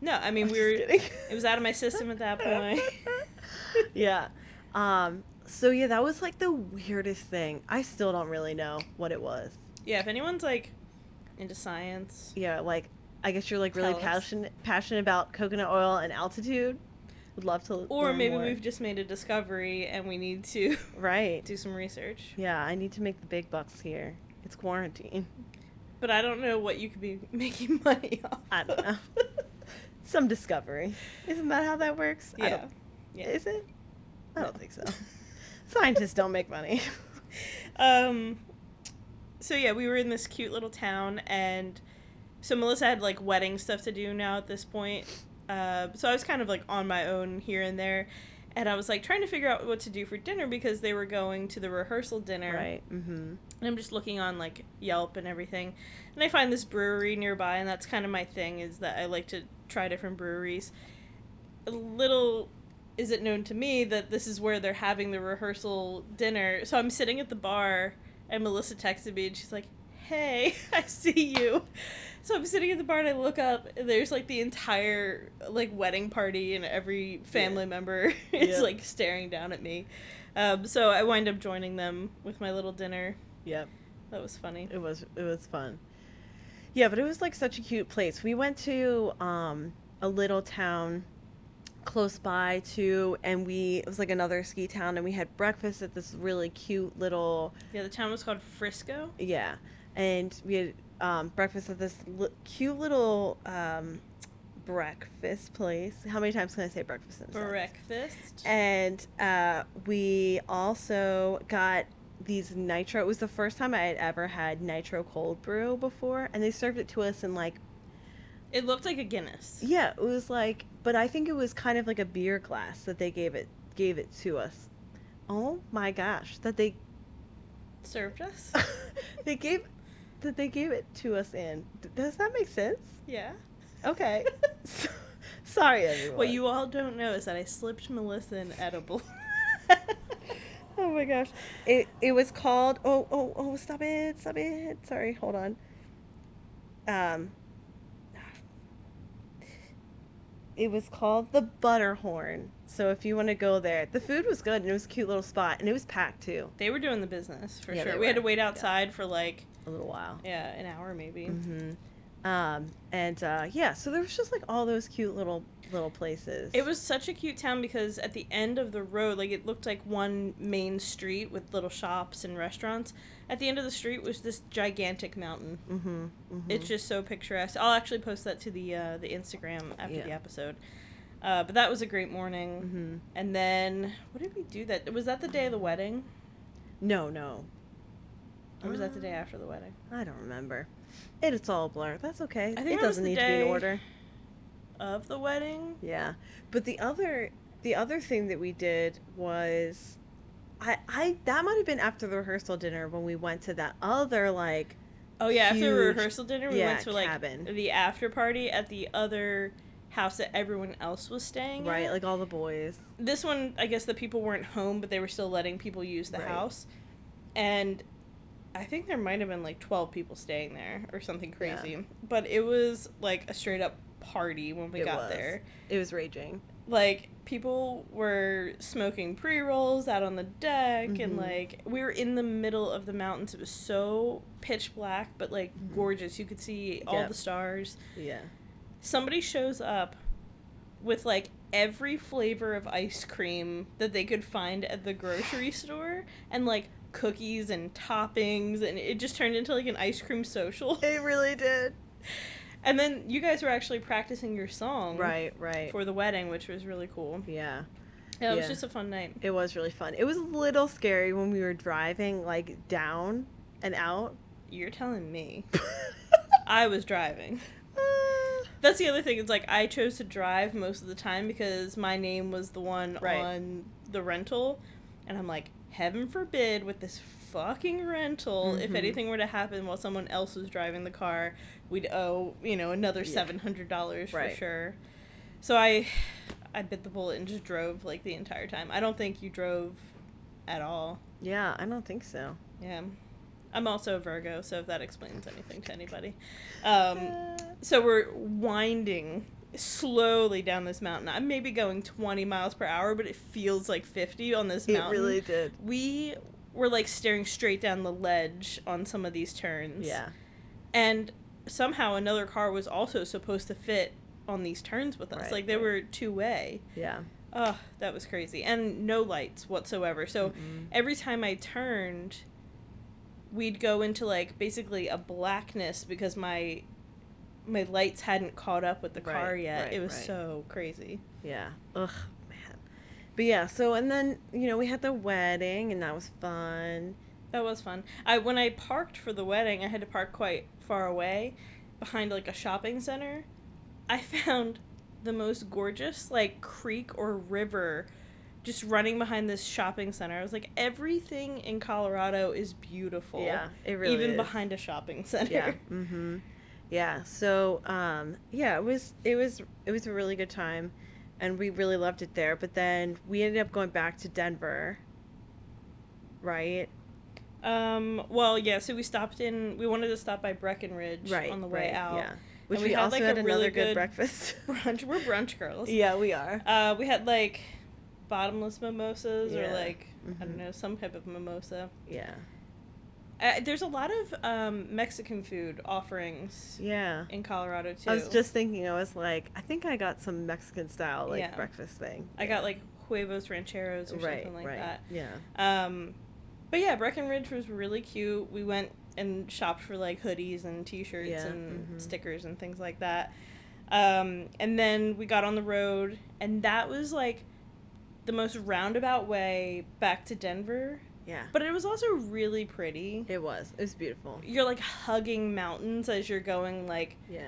No, I mean I'm we were. It was out of my system at that point. yeah. Um. So yeah, that was like the weirdest thing. I still don't really know what it was. yeah, if anyone's like into science, Yeah, like I guess you're like really passionate passionate about coconut oil and altitude. Would love to. or maybe more. we've just made a discovery and we need to right. do some research. Yeah, I need to make the big bucks here. It's quarantine. But I don't know what you could be making money off. I don't know. Some discovery. Isn't that how that works? Yeah. Yeah. Is it? I don't think so. Scientists don't make money. Um, so yeah, we were in this cute little town, and so Melissa had like wedding stuff to do now at this point. Uh, so I was kind of like on my own here and there, and I was like trying to figure out what to do for dinner because they were going to the rehearsal dinner. right. Mm-hmm. And I'm just looking on like Yelp and everything, and I find this brewery nearby, and that's kind of my thing is that I like to try different breweries. A little is it known to me that this is where they're having the rehearsal dinner. So I'm sitting at the bar, and Melissa texted me, and she's like, "Hey, I see you." So I'm sitting at the bar, and I look up, and there's like the entire like wedding party, and every family member is Yeah. like staring down at me. Um, so I wind up joining them with my little dinner. Yep. That was funny. It was it was fun. Yeah, but it was like such a cute place. We went to um a little town close by too and we it was like another ski town and we had breakfast at this really cute little Yeah, the town was called Frisco. yeah and we had um, breakfast at this li- cute little um, breakfast place how many times can i say breakfast in? Breakfast. and uh, we also got these nitro it was the first time i had ever had nitro cold brew before and they served it to us in like It looked like a Guinness. yeah it was like but i think it was kind of like a beer glass that they gave it gave it to us oh my gosh that they Served us. they gave that they gave it to us in does that make sense yeah. okay So- sorry everyone What you all don't know is that I slipped Melissa an edible. Oh my gosh. It it was called oh oh oh stop it stop it sorry hold on. Um. It was called the Butterhorn. So if you want to go there, the food was good and it was a cute little spot and it was packed too. they were doing the business for Yeah, sure. We had to wait outside for like A little while. yeah an hour maybe. Mm-hmm. Um and uh, yeah, so there was just like all those cute little little places. It was such a cute town because at the end of the road, like it looked like one main street with little shops and restaurants. At the end of the street was this gigantic mountain. Mm-hmm. mm-hmm. It's just so picturesque. I'll actually post that to the uh, the Instagram after the episode. Uh, but that was a great morning. Mm-hmm. And then what did we do? That was that the day of the wedding, No, no. Or was that the day Uh, after the wedding? I don't remember. It, it's all a blur. That's okay. I think it doesn't need to be in order. Of the wedding? Yeah. But the other the other thing that we did was I I that might have been after the rehearsal dinner when we went to that other like Oh yeah, after the rehearsal dinner, we yeah, went to like cabin. the after party at the other house that everyone else was staying right, at. like all the boys. this one i guess the people weren't home but they were still letting people use the Right. house and i think there might have been like 12 people staying there or something Yeah. crazy but it was like a straight up party when we It got was. there It was raging. like people were smoking pre-rolls out on the deck and Mhm. like we were in the middle of the mountains it was so pitch black but like Mhm. gorgeous you could see all Yep. the stars Yeah. somebody shows up with like every flavor of ice cream that they could find at the grocery store and like cookies and toppings and it just turned into like an ice cream social It really did. and then you guys were actually practicing your song Right, right. for the wedding which was really cool yeah. yeah it was just a fun night It was really fun. It was a little scary when we were driving like down and out. you're telling me i was driving Uh, that's the other thing it's like i chose to drive most of the time because my name was the one Right. on the rental and i'm like heaven forbid with this fucking rental if Mhm. anything were to happen while someone else was driving the car we'd owe you know another Yeah. $700 for sure so i i bit the bullet and just drove like the entire time i don't think you drove at all yeah, I don't think so. yeah I'm also a Virgo, so if that explains anything to anybody. Um, so we're winding slowly down this mountain. I'm maybe going 20 miles per hour, but it feels like 50 on this mountain. It really did. We were like staring straight down the ledge on some of these turns. Yeah. And somehow another car was also supposed to fit on these turns with us. Right, like they were two way. Yeah. Oh, that was crazy. And no lights whatsoever. So every time I turned, we'd go into like basically a blackness because my my lights hadn't caught up with the Right, car yet. right, it was right. so crazy. Yeah. Ugh, man. But yeah, so and then, you know, we had the wedding and that was fun. That was fun. I when I parked for the wedding, I had to park quite far away behind like a shopping center. I found the most gorgeous like creek or river just running behind this shopping center. I was like everything in Colorado is beautiful. Yeah, it really even is. behind a shopping center. Yeah. Mhm. Yeah. So, um yeah, it was it was it was a really good time and we really loved it there, but then we ended up going back to Denver. Right? Um well, yeah, so we stopped in we wanted to stop by Breckenridge Right. on the way right, out. Yeah. Which we we, had, also like, had really another good good- breakfast. Brunch. We're brunch girls. yeah, we are. Uh, we had like bottomless mimosas or like I Mhm. don't know some type of mimosa. Yeah. Uh, there's a lot of um, Mexican food offerings Yeah. in Colorado too. I was just thinking, I was like, I think I got some Mexican style like Yeah. breakfast thing. I got like huevos rancheros or right, something like right. that. Yeah. Um, but yeah, Breckenridge was really cute. We went and shopped for like hoodies and T-shirts Yeah, and mhm. stickers and things like that. Um, and then we got on the road, and that was like the most roundabout way back to Denver. Yeah. But it was also really pretty. It was. It was beautiful. You're like hugging mountains as you're going like Yeah.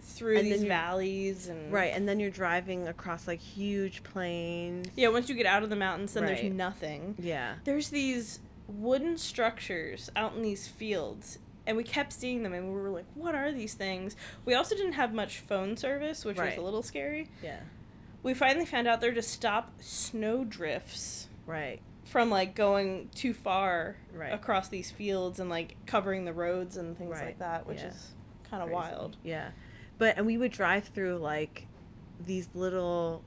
through And these valleys and Right, and then you're driving across like huge plains. Yeah, once you get out of the mountains, then Right. there's nothing. Yeah. There's these wooden structures out in these fields, and we kept seeing them, and we were like, "What are these things?" We also didn't have much phone service, which was a little scary. Yeah. We finally found out they're to stop snow drifts Right. From like going too far Right. across these fields and like covering the roads and things like that, which Yeah. is kind of wild. Yeah. But and we would drive through like these little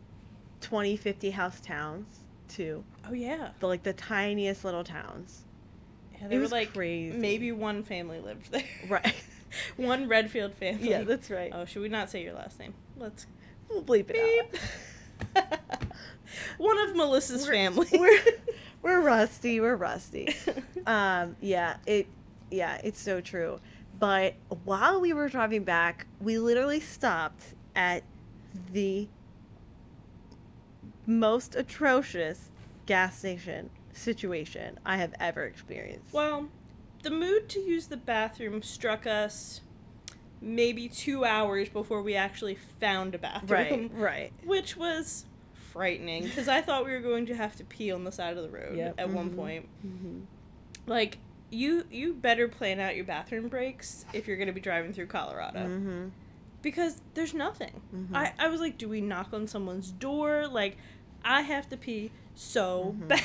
20, 50 house towns too. Oh yeah, The like the tiniest little towns. yeah It they were was like crazy. maybe one family lived there. Right. one Redfield family. yeah, that's right. Oh, should we not say your last name? Let's We'll bleep it out. One of Melissa's We're- family. we're we're rusty. We're rusty. Um, yeah, it, yeah, it's so true. But while we were driving back, we literally stopped at the most atrocious gas station situation I have ever experienced. well, the mood to use the bathroom struck us maybe two hours before we actually found a bathroom. right, right. Which was frightening because I thought we were going to have to pee on the side of the road Yep. at one Mhm. point. hmm Like, you you better plan out your bathroom breaks if you're going to be driving through Colorado. hmm because there's nothing. Mhm. I, I was like, do we knock on someone's door? Like, I have to pee so Mhm. bad.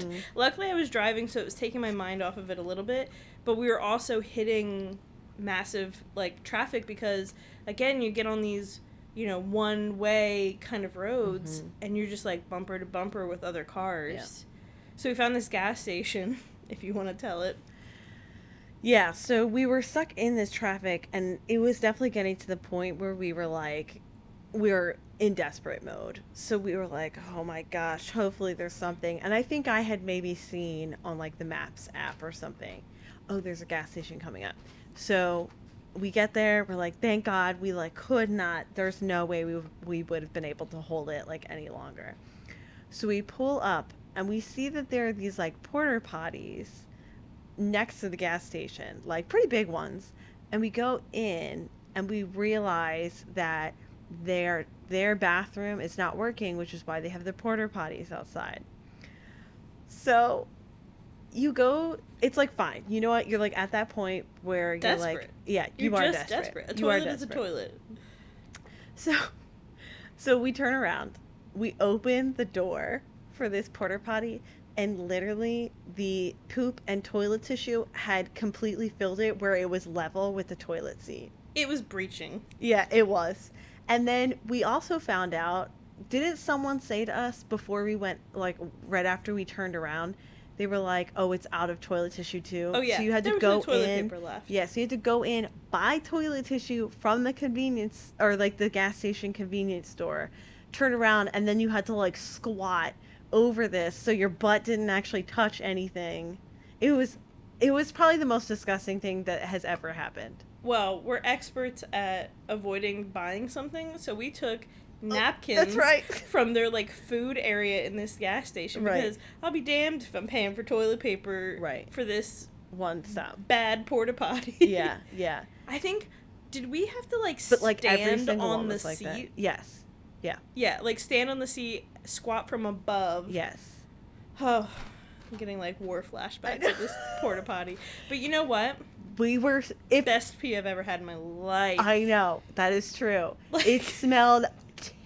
Mhm. Luckily, I was driving, so it was taking my mind off of it a little bit. But we were also hitting massive like traffic because again, you get on these you know one way kind of roads, Mhm. and you're just like bumper to bumper with other cars. So we found this gas station. If you want to tell it. Yeah, so we were stuck in this traffic, and it was definitely getting to the point where we were like, we were in desperate mode. So we were like, oh my gosh, hopefully there's something. And I think I had maybe seen on like the Maps app or something, oh, there's a gas station coming up. So we get there, we're like, thank God, we like could not, there's no way we, we would have been able to hold it like any longer. So we pull up, and we see that there are these like porta potties next to the gas station, like pretty big ones. And we go in and we realize that their their bathroom is not working, which is why they have the porta potties outside. So you go it's like fine. You know what? You're like at that point where you're like yeah, You're you are just desperate. desperate. A you are toilet is a toilet. So, so we turn around, we open the door for this porta potty, and literally the poop and toilet tissue had completely filled it where it was level with the toilet seat. It was breaching. Yeah, it was. And then we also found out didn't someone say to us before we went like right after we turned around they were like oh it's out of toilet tissue too Oh yeah. so you had there to go no toilet in paper left. yeah so you had to go in buy toilet tissue from the convenience or like the gas station convenience store turn around and then you had to like squat over this so your butt didn't actually touch anything it was it was probably the most disgusting thing that has ever happened Well, we're experts at avoiding buying something, so we took napkins Oh, that's right. from their like food area in this gas station Right. because I'll be damned if I'm paying for toilet paper Right. for this one stop bad porta potty. yeah yeah I think did we have to like but like stand on the like seat? that yes Yeah, Yeah, like stand on the seat, squat from above. yes Oh, I'm getting like war flashbacks of this porta potty. But you know what? we were if Best pee I've ever had in my life. I know that is true. Like- it smelled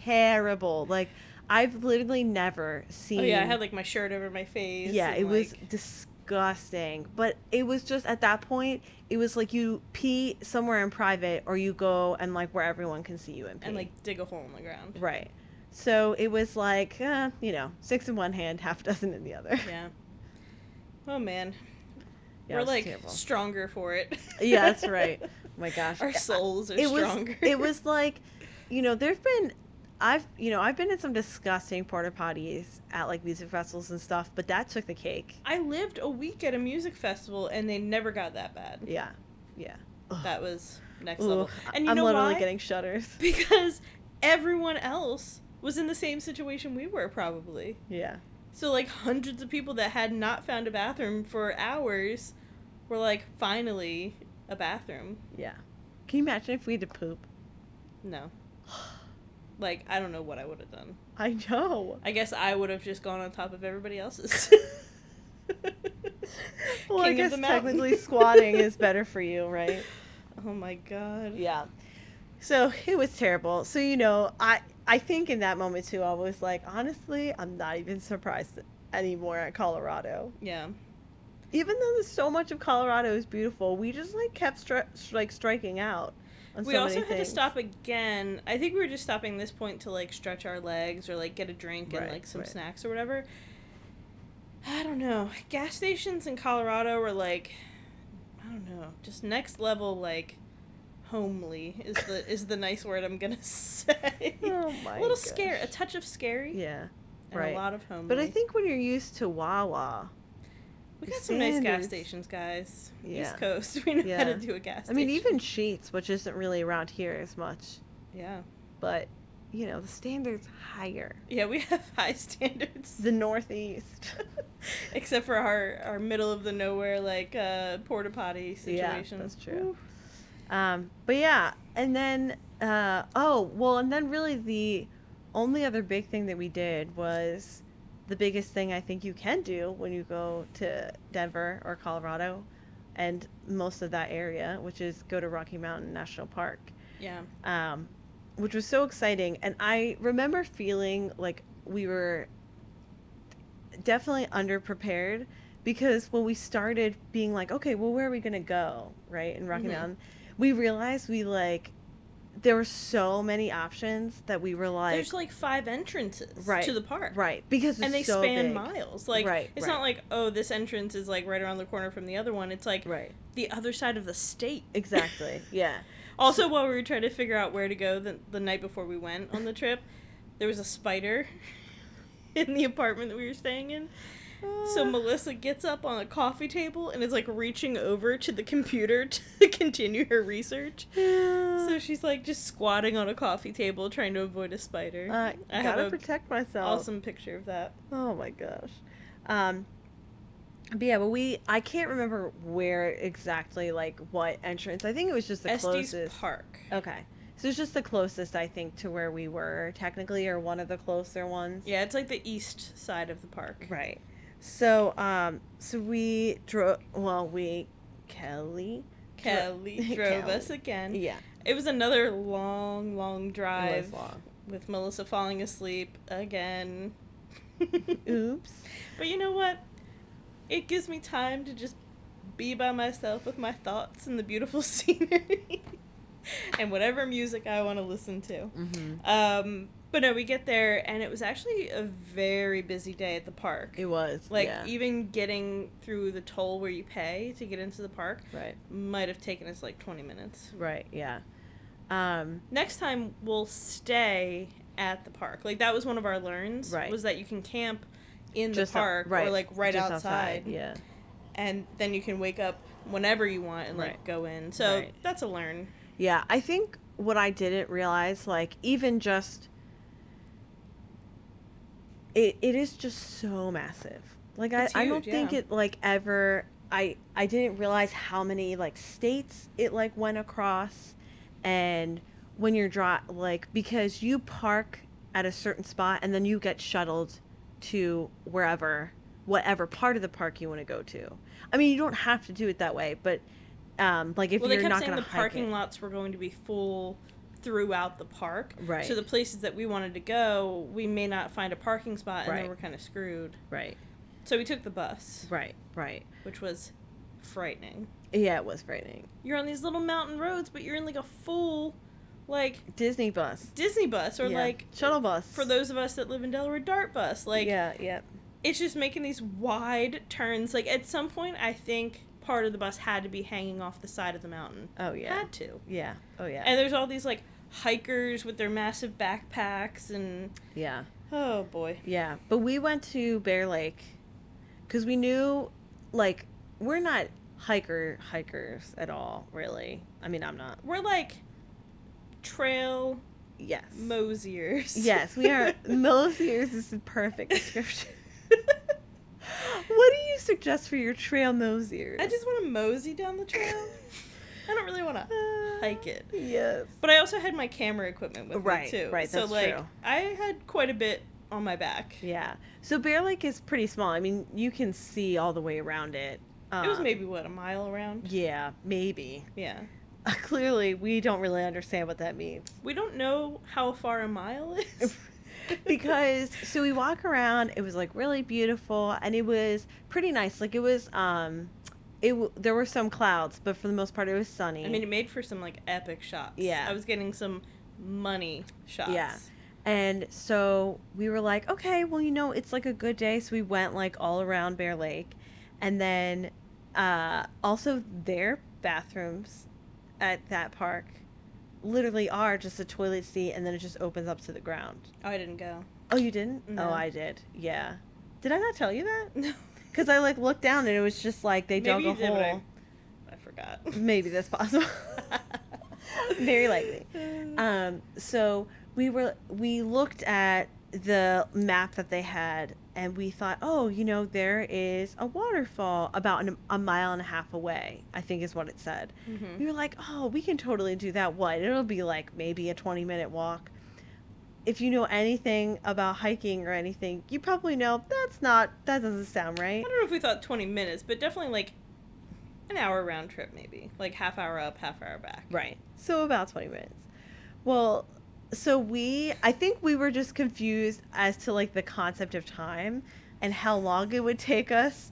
terrible. Like I've literally never seen. Oh yeah, I had like my shirt over my face. yeah, it was disgusting. But it was just at that point, it was like you pee somewhere in private, or you go and like where everyone can see you and pee. and like dig a hole in the ground. right. So it was like, uh, you know, six in one hand, half a dozen in the other. Yeah. Oh man, Yeah, we're like terrible. stronger for it. yeah, that's right. Oh my gosh, Our souls are it was stronger. it was like you know there've been i've you know i've been in some disgusting porta potties at like music festivals and stuff but that took the cake I lived a week at a music festival and they never got that bad. yeah yeah That was next Ooh, level. And you i'm know literally why? getting shudders because everyone else was in the same situation we were probably. yeah So like hundreds of people that had not found a bathroom for hours were like finally a bathroom. yeah can you imagine if we had to poop No. Like I don't know what I would have done. i know I guess I would have just gone on top of everybody else's. well i King of guess technically squatting is better for you right oh my god. yeah so it was terrible so you know i i think in that moment too i was like honestly i'm not even surprised anymore at colorado Yeah. even though there's so much of Colorado is beautiful, we just like kept stri- like striking out. We so also had to stop again. I think we were just stopping this point to like stretch our legs or like get a drink and Right, like some right. snacks or whatever. I don't know. Gas stations in Colorado were like I don't know, just next level like homely is the is the nice word I'm gonna say. Oh my a little scary, a touch of scary, Yeah, and right. a lot of homely. but I think when you're used to Wawa, we got some nice gas stations, guys. Yeah. East Coast, we know how to do a gas. I mean, even Sheetz, which isn't really around here as much, yeah, but you know the standards higher. yeah, we have high standards. The Northeast. Except for our, our middle of the nowhere like uh porta potty Yeah, situation. that's true. Um, but yeah, and then uh, oh well, and then really the only other big thing that we did was the biggest thing I think you can do when you go to Denver or Colorado, and most of that area, which is go to Rocky Mountain National Park, Yeah. um, which was so exciting. And I remember feeling like we were definitely underprepared because when we started being like, okay, well, where are we gonna go, right, in Rocky Mhm. Mountain, we realized we like there were so many options that we were like, There's like five entrances Right, to the park. right, because it's And they so span big. miles. Like Right, it's right. not like, oh, this entrance is like right around the corner from the other one. It's like right, the other side of the state. exactly, yeah, Also, while we were trying to figure out where to go the, the night before we went on the trip, there was a spider in the apartment that we were staying in. So Melissa gets up on a coffee table and is like reaching over to the computer to continue her research. So she's like just squatting on a coffee table trying to avoid a spider. uh, I gotta protect myself. awesome picture of that. Oh my gosh. Um but yeah, but we I can't remember where exactly like what entrance. I think it was just the Estes closest. Park. Okay. So it's just the closest I think to where we were technically or one of the closer ones. Yeah, it's like the east side of the park. Right. So um so we drove well we Kelly Kelly Dro- drove Kelly. us again. Yeah. It was another long, long drive was long. with Melissa falling asleep again. Oops. But you know what? It gives me time to just be by myself with my thoughts and the beautiful scenery and whatever music I want to listen to. Mm-hmm. Um, but no, we get there and it was actually a very busy day at the park. It was like yeah. even getting through the toll where you pay to get into the park right, might have taken us like 20 minutes. right, yeah. Um, Next time we'll stay at the park. Like that was one of our learns Right. was that you can camp in just the out- park right, or like right just outside, Yeah, and then you can wake up whenever you want and like Right. go in. So that's a learn. yeah. I think what I didn't realize, like even just, it it is just so massive. Like It's I I don't huge, think it like ever. I I didn't realize how many like states it like went across, and when you're dri like because you park at a certain spot and then you get shuttled to wherever whatever part of the park you want to go to. I mean, you don't have to do it that way, but um, like if well, you're not going to hike parking it, lots were going to be full throughout the park. Right. So the places that we wanted to go, we may not find a parking spot, and Right. then we're kind of screwed. right, So we took the bus, right, right. which was frightening. Yeah, it was frightening. You're on these little mountain roads, but you're in like a full, like Disney bus Disney bus or Yeah. like shuttle bus for those of us that live in Delaware, DART bus. Like yeah, yeah, it's just making these wide turns. Like at some point, I think part of the bus had to be hanging off the side of the mountain. oh yeah, Had to. yeah, oh yeah, And there's all these like hikers with their massive backpacks and yeah. oh boy. Yeah, but we went to Bear Lake because we knew, like, we're not hiker hikers at all, really. I mean, I'm not. We're like trail Yes. mosiers. yes, we are. Mosiers is the perfect description. what do you suggest for your trail mosiers? I just want to mosey down the trail. I don't really want to hike it. Yes. But I also had my camera equipment with Right, me too. right, So that's like true. I had quite a bit on my back. Yeah. So Bear Lake is pretty small. I mean, you can see all the way around it. it was Um, maybe what a mile around. Yeah, maybe. Yeah. Clearly, we don't really understand what that means. We don't know how far a mile is. because so we walk around it was like really beautiful and it was pretty nice like it was um it w- there were some clouds but for the most part it was sunny I mean, it made for some like epic shots. Yeah. I was getting some money shots. Yeah. and so we were like okay well you know it's like a good day so we went like all around bear lake and then uh also their bathrooms at that park literally are just a toilet seat and then it just opens up to the ground Oh, I didn't go. oh you didn't No. oh i did yeah did i not tell you that No. Because I like looked down and it was just like they dug Maybe you a hole. I, I forgot. Maybe that's possible. Very likely. Um, so we were we looked at the map that they had and we thought, oh, you know, there is a waterfall about an, a mile and a half away. I think is what it said. Mhm. We were like, oh, we can totally do that. What? It'll be like maybe a twenty minute walk. If you know anything about hiking or anything, you probably know that's not that doesn't sound right. I don't know if we thought 20 minutes, but definitely like an hour round trip, maybe. Like half hour up, half hour back. Right. So about 20 minutes. Well, so we, I think we were just confused as to like the concept of time and how long it would take us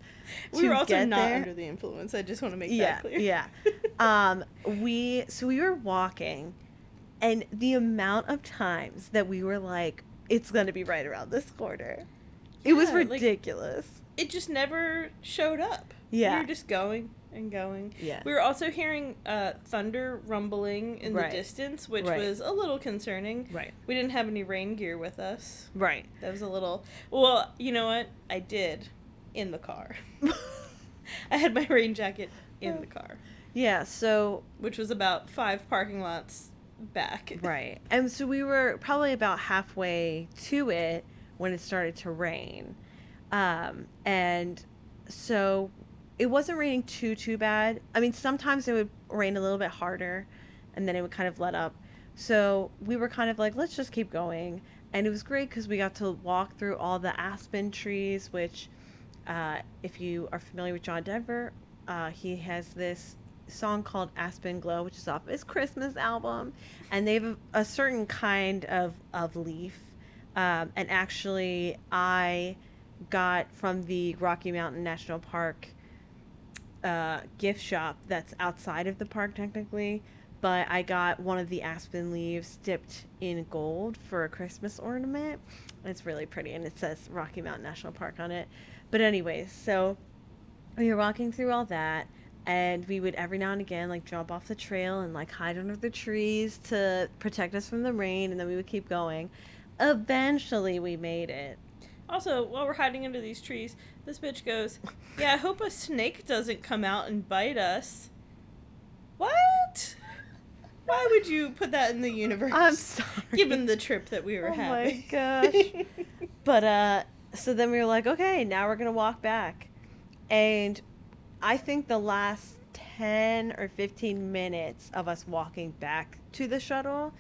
to We were also not there. under the influence. I just want to make yeah, that clear. yeah. Um, we, so we were walking and the amount of times that we were like, it's going to be right around this corner. it was Yeah, like- ridiculous. it just never showed up. Yeah. We were just going and going. yeah. We were also hearing uh, thunder rumbling in Right. the distance, which Right. was a little concerning. Right. We didn't have any rain gear with us. Right. That was a little. Well, you know what? I did in the car. I had my rain jacket in the car, yeah. So which was about five parking lots back. Right. And so we were probably about halfway to it when it started to rain. Um, and so it wasn't raining too, too bad. I mean, sometimes it would rain a little bit harder and then it would kind of let up. So we were kind of like, let's just keep going. And it was great because we got to walk through all the aspen trees, which, uh, if you are familiar with John Denver, uh, he has this song called Aspen Glow, which is off his Christmas album. And they have a, certain kind of, of leaf Um, and actually, I got from the Rocky Mountain National Park uh, gift shop that's outside of the park technically, but I got one of the aspen leaves dipped in gold for a Christmas ornament. It's really pretty, and it says Rocky Mountain National Park on it. But anyways, so we were walking through all that, and we would every now and again like jump off the trail and like hide under the trees to protect us from the rain, and then we would keep going. Eventually, we made it. Also, while we're hiding under these trees, this bitch goes, "Yeah, I hope a snake doesn't come out and bite us." What? Why would you put that in the universe? I'm sorry. Given the trip that we were having. oh having. my gosh. but uh so then we were like, okay, now we're gonna walk back. And I think the last ten or fifteen minutes of us walking back to the shuttle,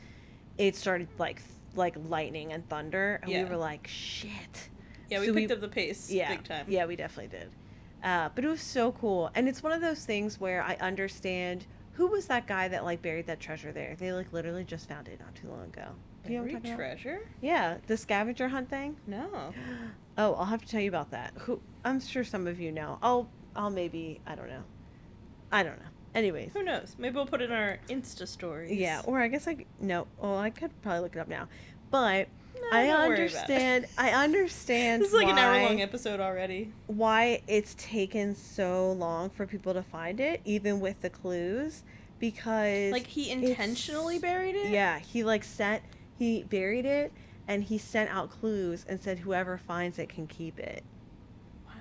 it started like like lightning and thunder, and Yeah. we were like, shit. yeah, we So picked up the pace Yeah, big time. yeah, we definitely did. Uh, but it was so cool, and it's one of those things where I understand who was that guy that like buried that treasure there. They like literally just found it not too long ago. Do you know Buried about? treasure? Yeah, the scavenger hunt thing. No. Oh, I'll have to tell you about that. Who I'm sure some of you know. I'll I'll maybe I don't know. I don't know. Anyways, Who knows? Maybe we'll put it in our Insta stories. yeah, or I guess I no. Well, I could probably look it up now. But No, I don't worry about it. understand. I understand. This is like an hour long episode already. why it's taken so long for people to find it, even with the clues, because Like he intentionally buried it? Yeah, he like sent he buried it and he sent out clues and said whoever finds it can keep it. Wow.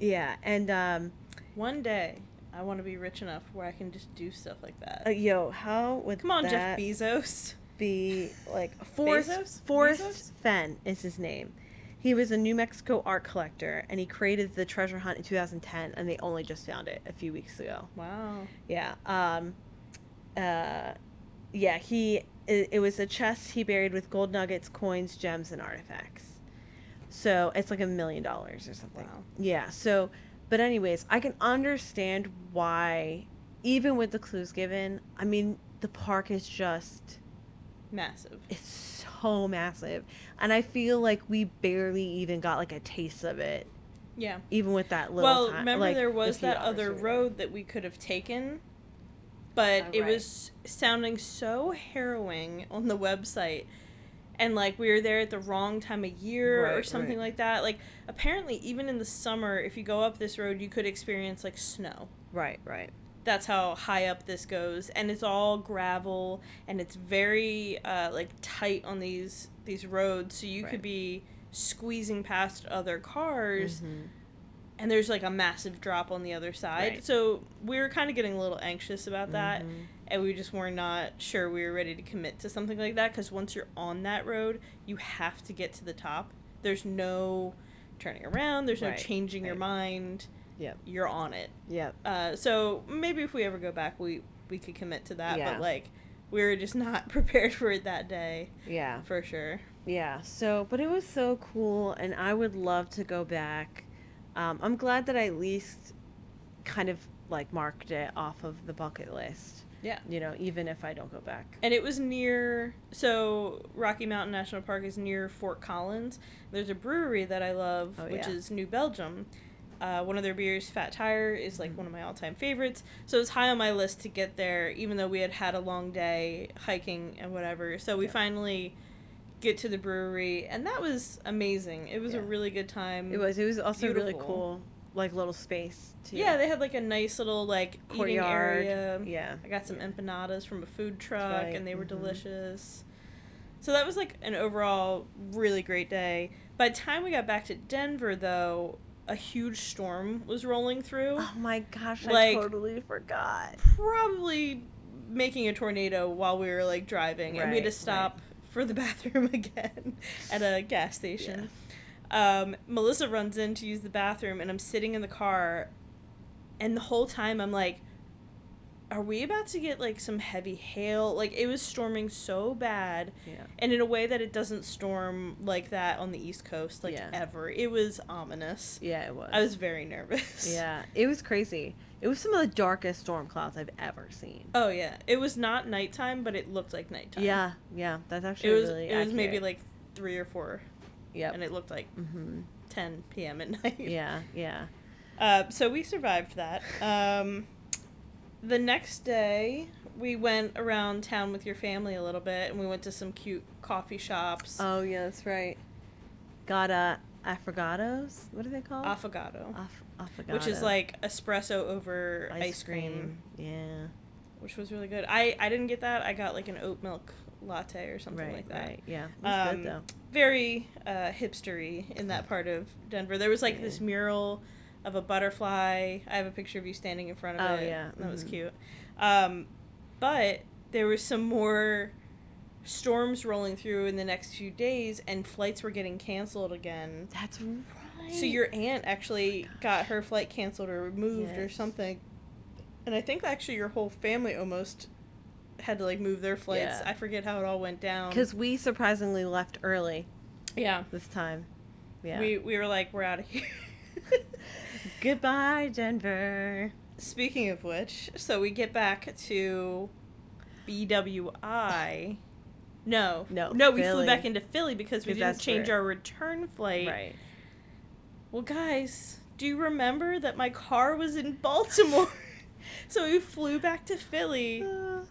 Yeah, and um, One day, I want to be rich enough where I can just do stuff like that. uh, yo, how would Come on, Jeff Bezos. be like Forrest Bezos? Forrest Bezos? Fenn is his name. He was a New Mexico art collector and he created the treasure hunt in 2010 and they only just found it a few weeks ago. Wow. Yeah. Um uh yeah, he it, it was a chest he buried with gold nuggets, coins, gems and artifacts. So, it's like a million dollars or something. Wow. Yeah. So, but anyways, I can understand why even with the clues given, I mean, the park is just Massive. it's so massive. And I feel like we barely even got like a taste of it Yeah. even with that little Well, time- remember like, there was that other we were there. road that we could have taken, but Oh, it right. was sounding so harrowing on the website. And like we were there at the wrong time of year or something right. like that. Like apparently even in the summer if you go up this road you could experience like snow. Right, right. That's how high up this goes and it's all gravel and it's very uh, like tight on these these roads so you Right. could be squeezing past other cars Mhm. and there's like a massive drop on the other side. Right. So we were kind of getting a little anxious about that, Mhm. And we just were not sure we were ready to commit to something like that because once you're on that road, you have to get to the top. There's no turning around. There's no Right, changing your mind. Yep. You're on it. Yep. Uh, so maybe if we ever go back, we we could commit to that. Yeah. But like, we were just not prepared for it that day Yeah. for sure. Yeah. So, but it was so cool, and I would love to go back. Um, I'm glad that I at least kind of like marked it off of the bucket list. Yeah. You know, even if I don't go back. And it was near, so Rocky Mountain National Park is near Fort Collins. There's a brewery that I love, Oh, which yeah. is New Belgium. Uh, one of their beers, Fat Tire, is Mm-hmm. like one of my all time favorites. So it was high on my list to get there, even though we had had a long day hiking and whatever. So we Yeah. finally get to the brewery, and that was amazing. It was a really good time. It was. It was also really cool, like little space. Too. Yeah, they had like a nice little like eating courtyard. area. Yeah. I got some empanadas from a food truck, right, and they were mhm. delicious. So that was like an overall really great day. By the time we got back to Denver, though, a huge storm was rolling through, Oh my gosh! Like- I totally forgot. probably making a tornado while we were like driving, and we had to Right, stop for the bathroom again at a gas station. Um, Melissa runs in to use the bathroom, and I'm sitting in the car, and the whole time I'm like, are we about to get like some heavy hail? Like it was storming so bad. Yeah. And in a way that it doesn't storm like that on the East Coast like yeah. ever. It was ominous. Yeah, it was. I was very nervous. Yeah. It was crazy. It was some of the darkest storm clouds I've ever seen. Oh yeah. It was not nighttime, but it looked like nighttime. Yeah. Yeah. That's actually it was, really It accurate. was maybe like 3 or 4 yeah. And it looked like mm-hmm. 10 p.m. at night. Yeah, yeah. Uh, so we survived that. Um, the next day, we went around town with your family a little bit, and we went to some cute coffee shops. Oh yeah, that's right. Got a affogatos. What are they called? Affogato. Af- affogato. Which is like espresso over ice, ice cream. cream. Yeah. Which was really good. I I didn't get that. I got like an oat milk latte or something Right. like that. Right. Yeah. It was Um, good though. Very uh, hipstery in that part of Denver. There was like Yeah. this mural of a butterfly. I have a picture of you standing in front of Oh, it. Oh yeah. That was Mhm. cute. Um, but there was some more storms rolling through in the next few days, and flights were getting canceled again. That's right. So your aunt actually got her flight canceled or moved or something. And I think actually your whole family almost had to like move their flights. Yeah. I forget how it all went down. because we surprisingly left early yeah, this time. Yeah. we we were like we're out of here. Goodbye, Denver. Speaking of which, so we get back to BWI. No, No, no, we Philly. flew back into Philly because we didn't change where- our return flight. Right. Well, guys, do you remember that my car was in Baltimore? so we flew back to Philly, Uh,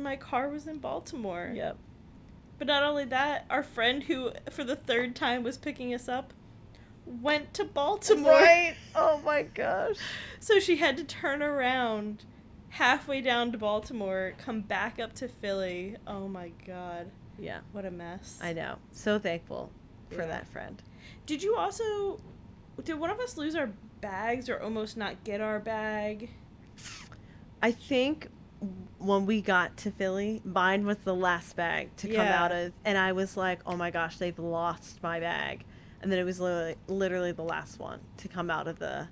and my car was in Baltimore. yep. But not only that, our friend who, for the third time, was picking us up, went to Baltimore. Right. Oh my gosh. So she had to turn around halfway down to Baltimore, come back up to Philly. Oh my god. Yeah. What a mess. I know. So thankful for Yeah. that friend. Did you also did one of us lose our bags or almost not get our bag? I think when we got to Philly, mine was the last bag to come Yeah. out of, and I was like, "Oh my gosh, they've lost my bag," and then it was literally, literally the last one to come out of the.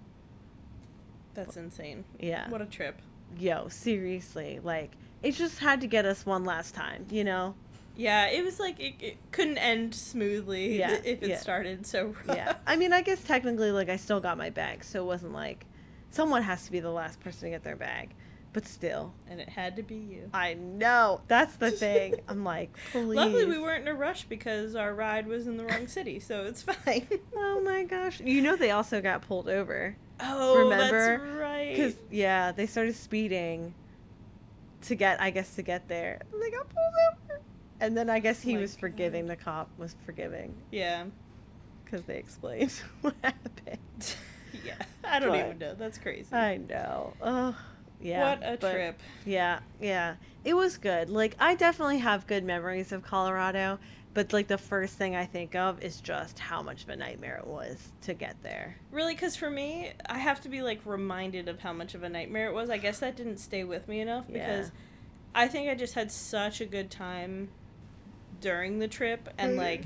That's insane. Yeah. What a trip. Yo, seriously, like it just had to get us one last time, you know? Yeah, it was like it, it couldn't end smoothly Yeah, if it yeah. started so rough. Yeah. I mean, I guess technically, like, I still got my bag, so it wasn't like someone has to be the last person to get their bag, but still, and it had to be you. I know that's the thing. I'm like, please. Luckily, we weren't in a rush because our ride was in the wrong city, so it's fine. Oh my gosh! You know they also got pulled over oh, Remember? that's right. because yeah, they started speeding to get, I guess, to get there. And they got pulled over, and then I guess he was forgiving. The cop was forgiving yeah, because they explained what happened. yeah. I don't But- even know. That's crazy. I know. Oh, yeah. what a but- trip. Yeah, yeah. It was good. Like I definitely have good memories of Colorado, but like the first thing I think of is just how much of a nightmare it was to get there. Really, because for me, I have to be like reminded of how much of a nightmare it was. I guess that didn't stay with me enough Yeah. because I think I just had such a good time during the trip, and Mhm. like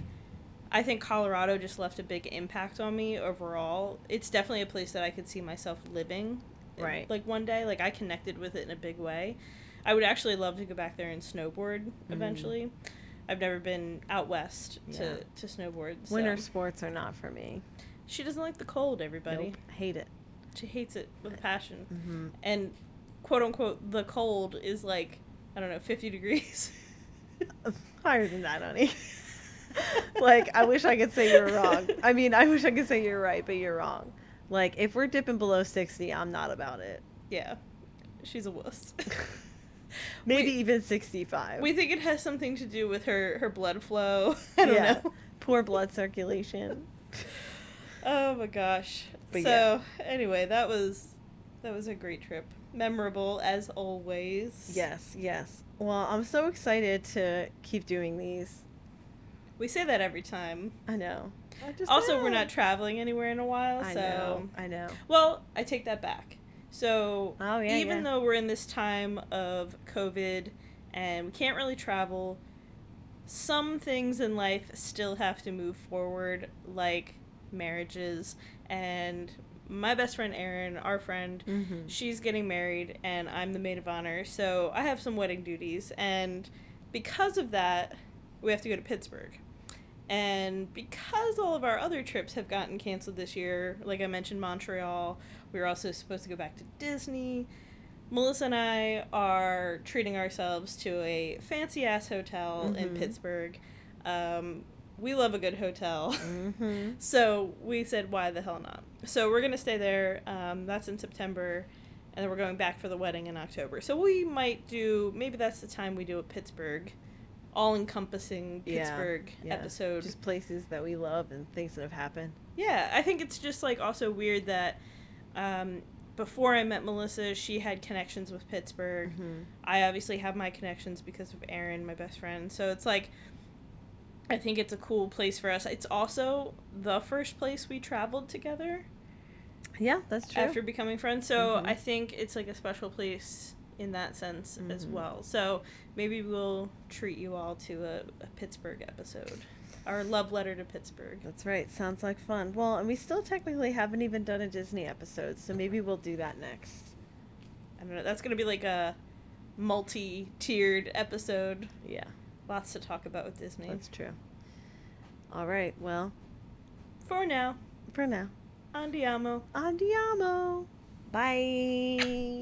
I think Colorado just left a big impact on me overall. It's definitely a place that I could see myself living, Right. Like one day, like I connected with it in a big way. I would actually love to go back there and snowboard eventually. I've never been out west Yeah. to to snowboard. So. Winter sports are not for me. She doesn't like the cold. Everybody. Nope. Hate it. She hates it with passion. Mm-hmm. And quote unquote the cold is like I don't know, 50 degrees. Higher than that, honey. like I wish I could say you're wrong. I mean, I wish I could say you're right, but you're wrong. Like if we're dipping below sixty, I'm not about it. yeah. She's a wuss. Maybe We- even sixty-five. we think it has something to do with her her blood flow. I don't Yeah. know. Poor blood circulation. Oh my gosh. But so, anyway, that was that was a great trip. Memorable as always. Yes, yes. Well, I'm so excited to keep doing these. We say that every time. I know. Also, we're not traveling anywhere in a while, I so know. I know. Well, I take that back. So, Oh, yeah, even yeah. though we're in this time of COVID and we can't really travel, some things in life still have to move forward, like marriages. And my best friend Erin, our friend, Mm-hmm. she's getting married, and I'm the maid of honor. So, I have some wedding duties. And because of that, we have to go to Pittsburgh. And because all of our other trips have gotten canceled this year, like I mentioned, Montreal, we were also supposed to go back to Disney. Melissa and I are treating ourselves to a fancy ass hotel in Mhm. Pittsburgh. Um, we love a good hotel. Mm-hmm. So we said, why the hell not? So we're gonna stay there. Um, that's in September, and then we're going back for the wedding in October. So we might do maybe that's the time we do a Pittsburgh, all-encompassing Pittsburgh yeah. episode. Just places that we love and things that have happened. Yeah, I think it's just like also weird that um, before I met Melissa, she had connections with Pittsburgh. Mhm. I obviously have my connections because of Erin, my best friend. So it's like I think it's a cool place for us. It's also the first place we traveled together Yeah, that's true. after becoming friends. So Mhm. I think it's like a special place in that sense as Mhm. well. So maybe we'll treat you all to a, a Pittsburgh episode. Our love letter to Pittsburgh. That's right. Sounds like fun. Well, and we still technically haven't even done a Disney episode, so maybe we'll do that next. I don't know. That's gonna be like a multi-tiered episode. Yeah, Lots to talk about with Disney. that's true. All right. Well, For now, for now, andiamo. andiamo. Bye.